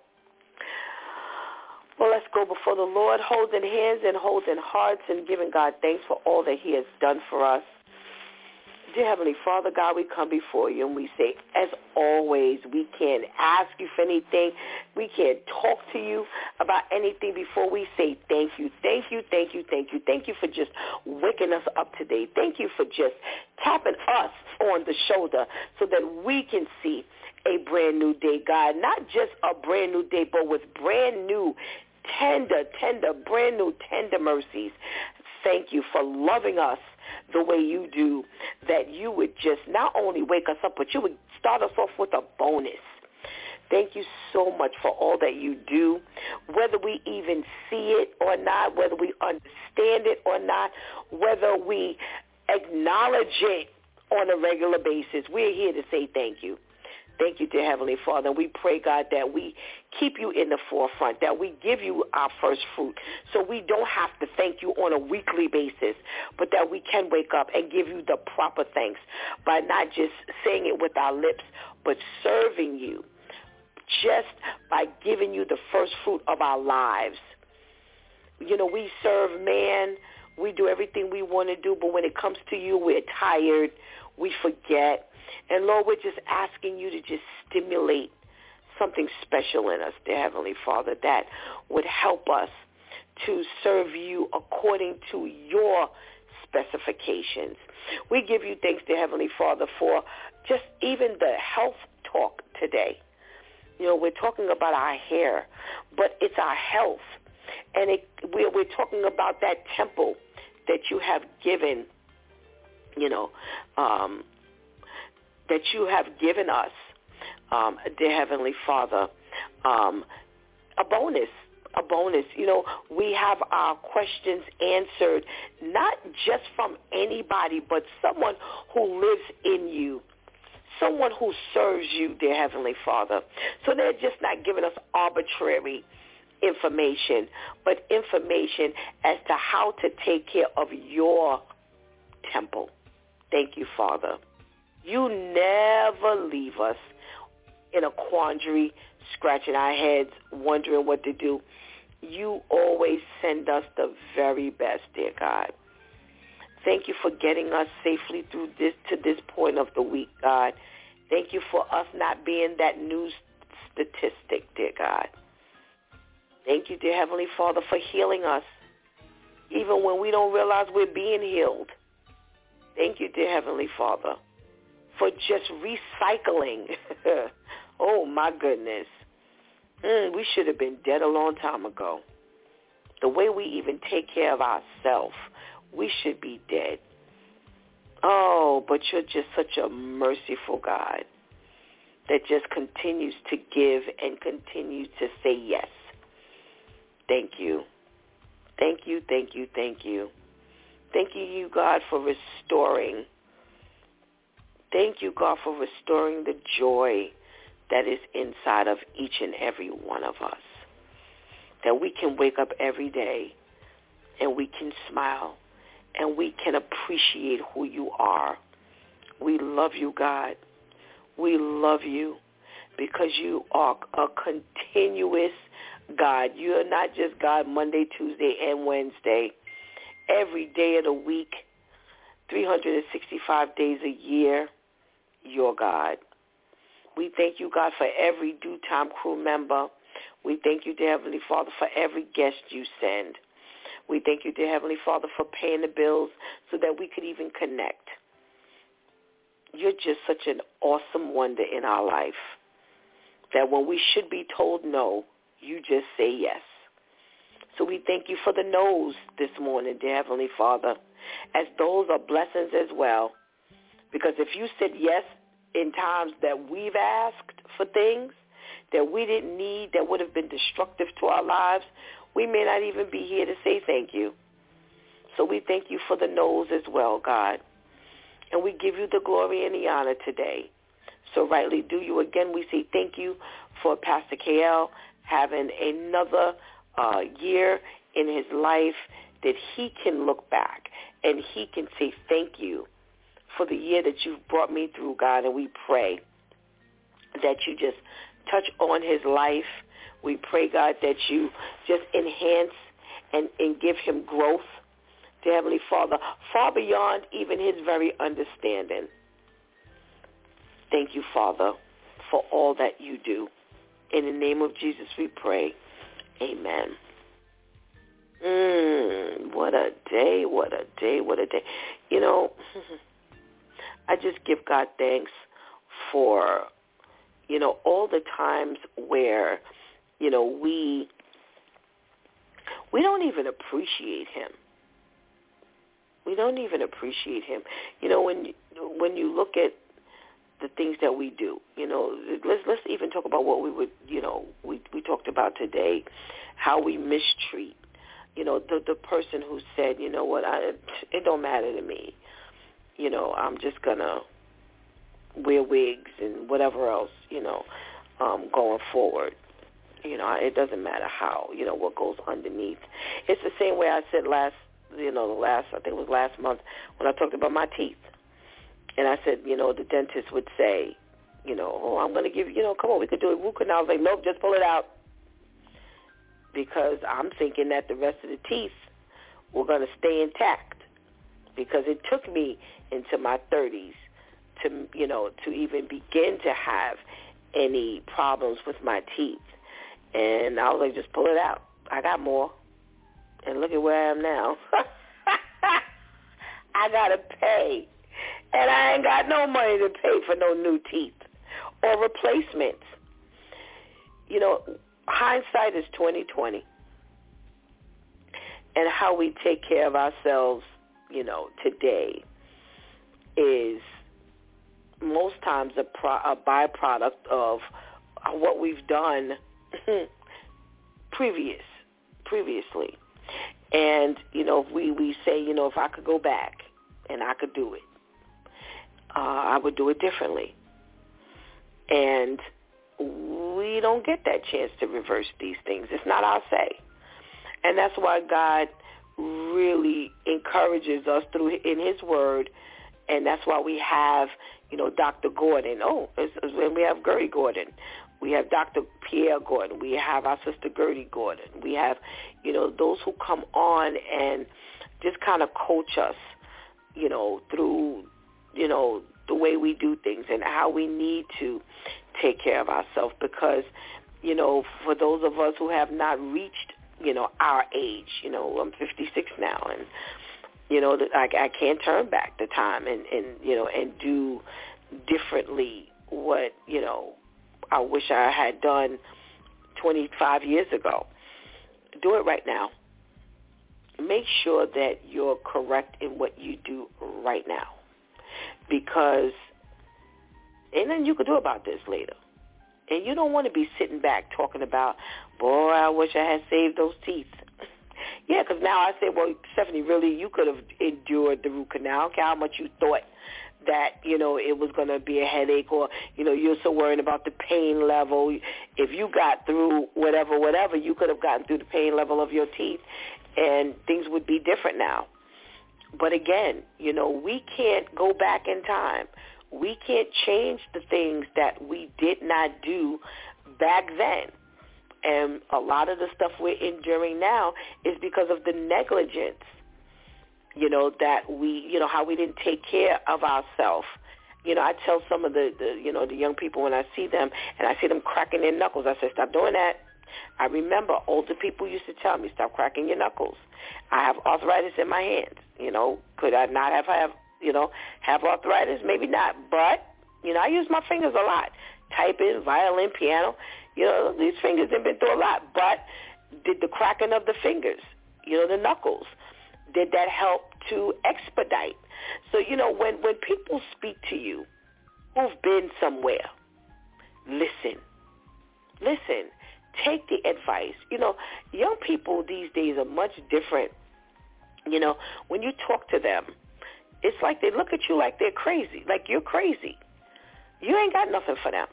Well, let's go before the Lord, holding hands and holding hearts and giving God thanks for all that he has done for us. Dear Heavenly Father, God, we come before you and we say, as always, we can't ask you for anything. We can't talk to you about anything before we say thank you. Thank you, thank you, thank you. Thank you for just waking us up today. Thank you for just tapping us on the shoulder so that we can see a brand new day, God. Not just a brand new day, but with brand new, tender, tender, brand new, tender mercies. Thank you for loving us the way you do, that you would just not only wake us up, but you would start us off with a bonus. Thank you so much for all that you do, whether we even see it or not, whether we understand it or not, whether we acknowledge it on a regular basis. We're here to say thank you. Thank you, dear Heavenly Father. We pray, God, that we keep you in the forefront, that we give you our first fruit so we don't have to thank you on a weekly basis, but that we can wake up and give you the proper thanks by not just saying it with our lips, but serving you just by giving you the first fruit of our lives. You know, we serve man. We do everything we want to do, but when it comes to you, we're tired. We forget. And Lord, we're just asking you to just stimulate something special in us, dear Heavenly Father, that would help us to serve you according to your specifications. We give you thanks, dear Heavenly Father, for just even the health talk today. You know, we're talking about our hair, but it's our health. And it, we're, we're talking about that temple that you have given, you know, um, that you have given us, um, dear Heavenly Father, um, a bonus. A bonus. You know, we have our questions answered not just from anybody, but someone who lives in you someone who serves you, dear Heavenly Father. So they're just not giving us arbitrary information, but information as to how to take care of your temple. Thank you, Father. You never leave us in a quandary, scratching our heads, wondering what to do. You always send us the very best, dear God. Thank you for getting us safely through this to this point of the week, God. Thank you for us not being that news statistic, dear God. Thank you, dear Heavenly Father, for healing us, even when we don't realize we're being healed. Thank you, dear Heavenly Father, for just recycling. [LAUGHS] oh, my goodness. Mm, we should have been dead a long time ago. The way we even take care of ourselves we should be dead. Oh, but you're just such a merciful God that just continues to give and continues to say yes. Thank you. Thank you, thank you, thank you. Thank you, you God, for restoring. Thank you, God, for restoring the joy that is inside of each and every one of us. That we can wake up every day and we can smile and we can appreciate who you are. We love you, God. We love you because you are a continuous God. You are not just God Monday, Tuesday, and Wednesday. Every day of the week, 365 days a year, you're God. We thank you, God, for every DEW time crew member. We thank you, dear Heavenly Father, for every guest you send. We thank you, dear Heavenly Father, for paying the bills so that we could even connect. You're just such an awesome wonder in our life that when we should be told no, you just say yes. So we thank you for the no's this morning, dear Heavenly Father, as those are blessings as well. Because if you said yes in times that we've asked for things that we didn't need that would have been destructive to our lives, we may not even be here to say thank you. So we thank you for the no's as well, God. And we give you the glory and the honor today. So rightly do you. Again, we say thank you for Pastor KL having another uh, year in his life that he can look back and he can say thank you for the year that you've brought me through, God. And we pray that you just touch on his life We pray, God, that you just enhance and, and give him growth, to Heavenly Father, far beyond even his very understanding. Thank you, Father, for all that you do. In the name of Jesus we pray. Amen. Mm, what a day, what a day, what a day. You know, [LAUGHS] I just give God thanks for, you know, all the times where, you know, we we don't even appreciate him. We don't even appreciate him. You know, when when you look at the things that we do, you know, let's let's even talk about what we would, you know, we we talked about today, how we mistreat, you know, the the person who said, you know what, I it don't matter to me, you know, I'm just gonna wear wigs and whatever else, you know, um, going forward. You know, it doesn't matter how, you know, what goes underneath. It's the same way I said last, you know, the last, I think it was last month when I talked about my teeth. And I said, you know, the dentist would say, you know, oh, I'm going to give you, know, come on, we could do a root canal. I was like, nope, just pull it out. Because I'm thinking that the rest of the teeth were going to stay intact. Because it took me into my 30s to, you know, to even begin to have any problems with my teeth. And I was like, just pull it out. I got more. And look at where I am now. [LAUGHS] I got to pay. And I ain't got no money to pay for no new teeth or replacements. You know, hindsight is 2020. And how we take care of ourselves, you know, today is most times a, pro- a byproduct of what we've done [CLEARS THROAT] previous, previously. And, you know, if we, we say, you know, if I could go back and I could do it, uh, I would do it differently. And we don't get that chance to reverse these things. It's not our say. And that's why God really encourages us through in his word and that's why we have, you know, Dr. Gordon. Oh, and we have Gertie Gordon. We have Dr. Pierre Gordon. We have our sister Gertie Gordon. We have, you know, those who come on and just kind of coach us, you know, through, you know, the way we do things and how we need to take care of ourselves because, you know, for those of us who have not reached, you know, our age, you know, I'm 56 now and, you know, I, I can't turn back the time and, and, you know, and do differently what, you know, I wish I had done 25 years ago. Do it right now. Make sure that you're correct in what you do right now. Because, and then you could do about this later. And you don't want to be sitting back talking about, boy, I wish I had saved those teeth. Yeah, because now I say, well, Stephanie, really, you could have endured the root canal. How much you thought that you know it was going to be a headache or you know you're so worried about the pain level. If you got through whatever whatever you could have gotten through the pain level of your teeth and things would be different now. But again you know we can't go back in time. We can't change the things that we did not do back then and a lot of the stuff we're enduring now is because of the negligence you know, that we, you know, how we didn't take care of ourselves. You know, I tell some of the, the, you know, the young people when I see them and I see them cracking their knuckles, I say, stop doing that. I remember older people used to tell me, stop cracking your knuckles. I have arthritis in my hands. You know, could I not have, have you know, have arthritis? Maybe not. But, you know, I use my fingers a lot. Typing, violin, piano. You know, these fingers have been through a lot. But did the cracking of the fingers, you know, the knuckles, did that help to expedite? So, you know, when, when people speak to you who've been somewhere, listen. Listen. Take the advice. You know, young people these days are much different. You know, when you talk to them, it's like they look at you like they're crazy, like you're crazy. You ain't got nothing for them.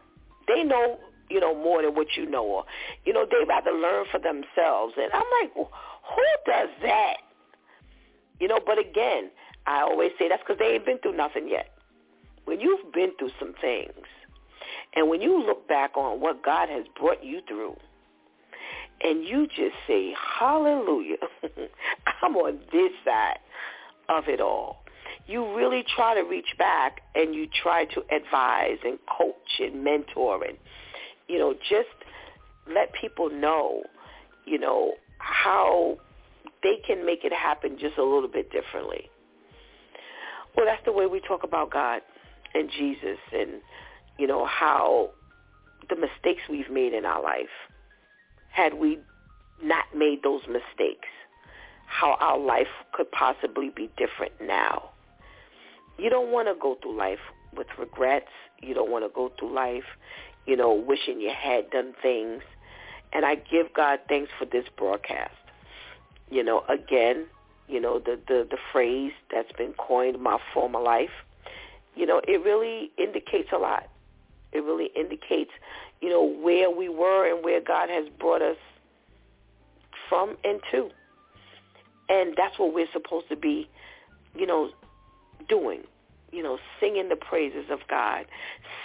They know, you know, more than what you know, or you know, they rather learn for themselves. And I'm like, who does that? You know, but again, I always say that's because they ain't been through nothing yet. When you've been through some things, and when you look back on what God has brought you through, and you just say, hallelujah, [LAUGHS] I'm on this side of it all. You really try to reach back and you try to advise and coach and mentor and, you know, just let people know, you know, how they can make it happen just a little bit differently. Well, that's the way we talk about God and Jesus and, you know, how the mistakes we've made in our life, had we not made those mistakes, how our life could possibly be different now. You don't want to go through life with regrets. You don't want to go through life, you know, wishing you had done things. And I give God thanks for this broadcast. You know, again, you know, the, the, the phrase that's been coined, my former life, you know, it really indicates a lot. It really indicates, you know, where we were and where God has brought us from and to. And that's what we're supposed to be, you know, doing. You know, singing the praises of God,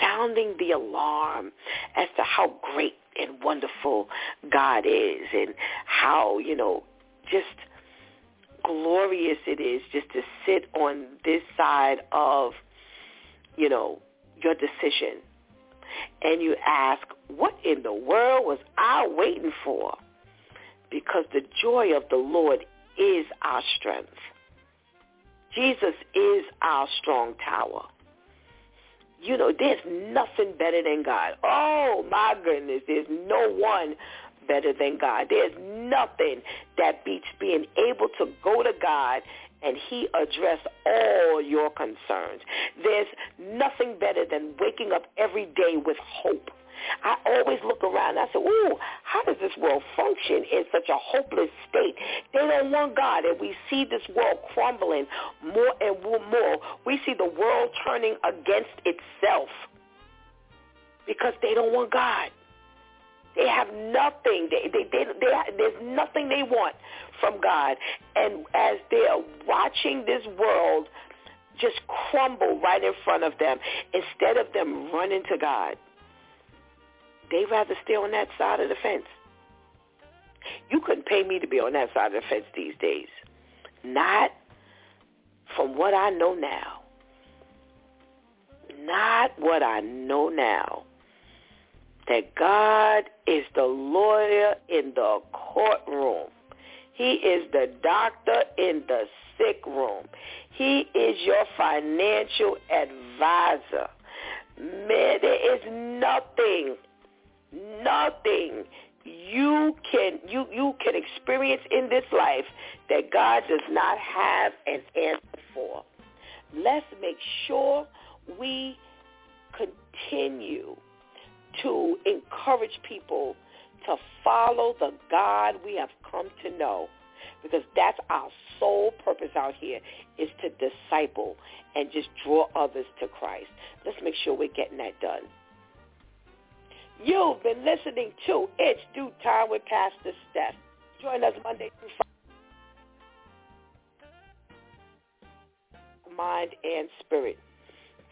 sounding the alarm as to how great and wonderful God is and how, you know, just glorious it is just to sit on this side of, you know, your decision. And you ask, what in the world was I waiting for? Because the joy of the Lord is our strength. Jesus is our strong tower. You know, there's nothing better than God. Oh, my goodness. There's no one better than God. There's nothing that beats being able to go to God and he address all your concerns. There's nothing better than waking up every day with hope. I always look around I say, ooh, how does this world function in such a hopeless state? They don't want God. And we see this world crumbling more and more. We see the world turning against itself because they don't want God. They have nothing. They, they, they, they, there's nothing they want from God. And as they're watching this world just crumble right in front of them, instead of them running to God, they rather stay on that side of the fence. You couldn't pay me to be on that side of the fence these days. Not from what I know now. Not what I know now. That God is the lawyer in the courtroom. He is the doctor in the sick room. He is your financial advisor. Man, there is nothing nothing you can you you can experience in this life that God does not have an answer for. Let's make sure we continue to encourage people to follow the God we have come to know because that's our sole purpose out here is to disciple and just draw others to Christ. Let's make sure we're getting that done. You've been listening to It's DEW Time with Pastor Steph. Join us Monday through Friday. Mind and spirit.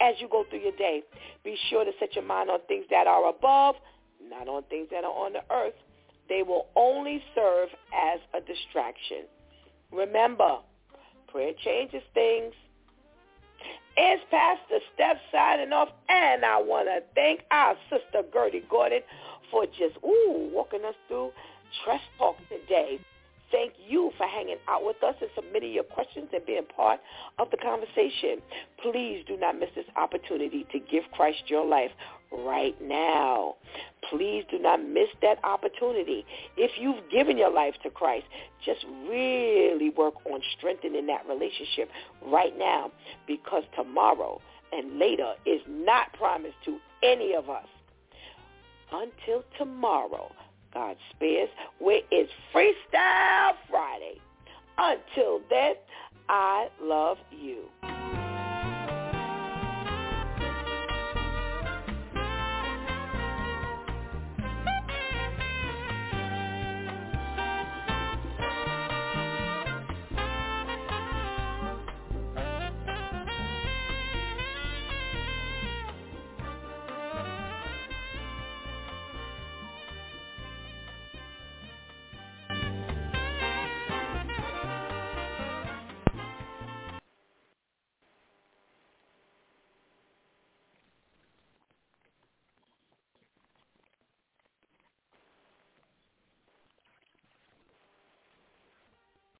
As you go through your day, be sure to set your mind on things that are above, not on things that are on the earth. They will only serve as a distraction. Remember, prayer changes things. It's Pastor Steph signing off, and I want to thank our sister Gertie Gordon for just, ooh, walking us through Tress Talk today. Thank you for hanging out with us and submitting your questions and being part of the conversation. Please do not miss this opportunity to give Christ your life right now. Please do not miss that opportunity. If you've given your life to Christ, just really work on strengthening that relationship right now because tomorrow and later is not promised to any of us. Until tomorrow, God spares, where it's Freestyle Friday. Until then, I love you.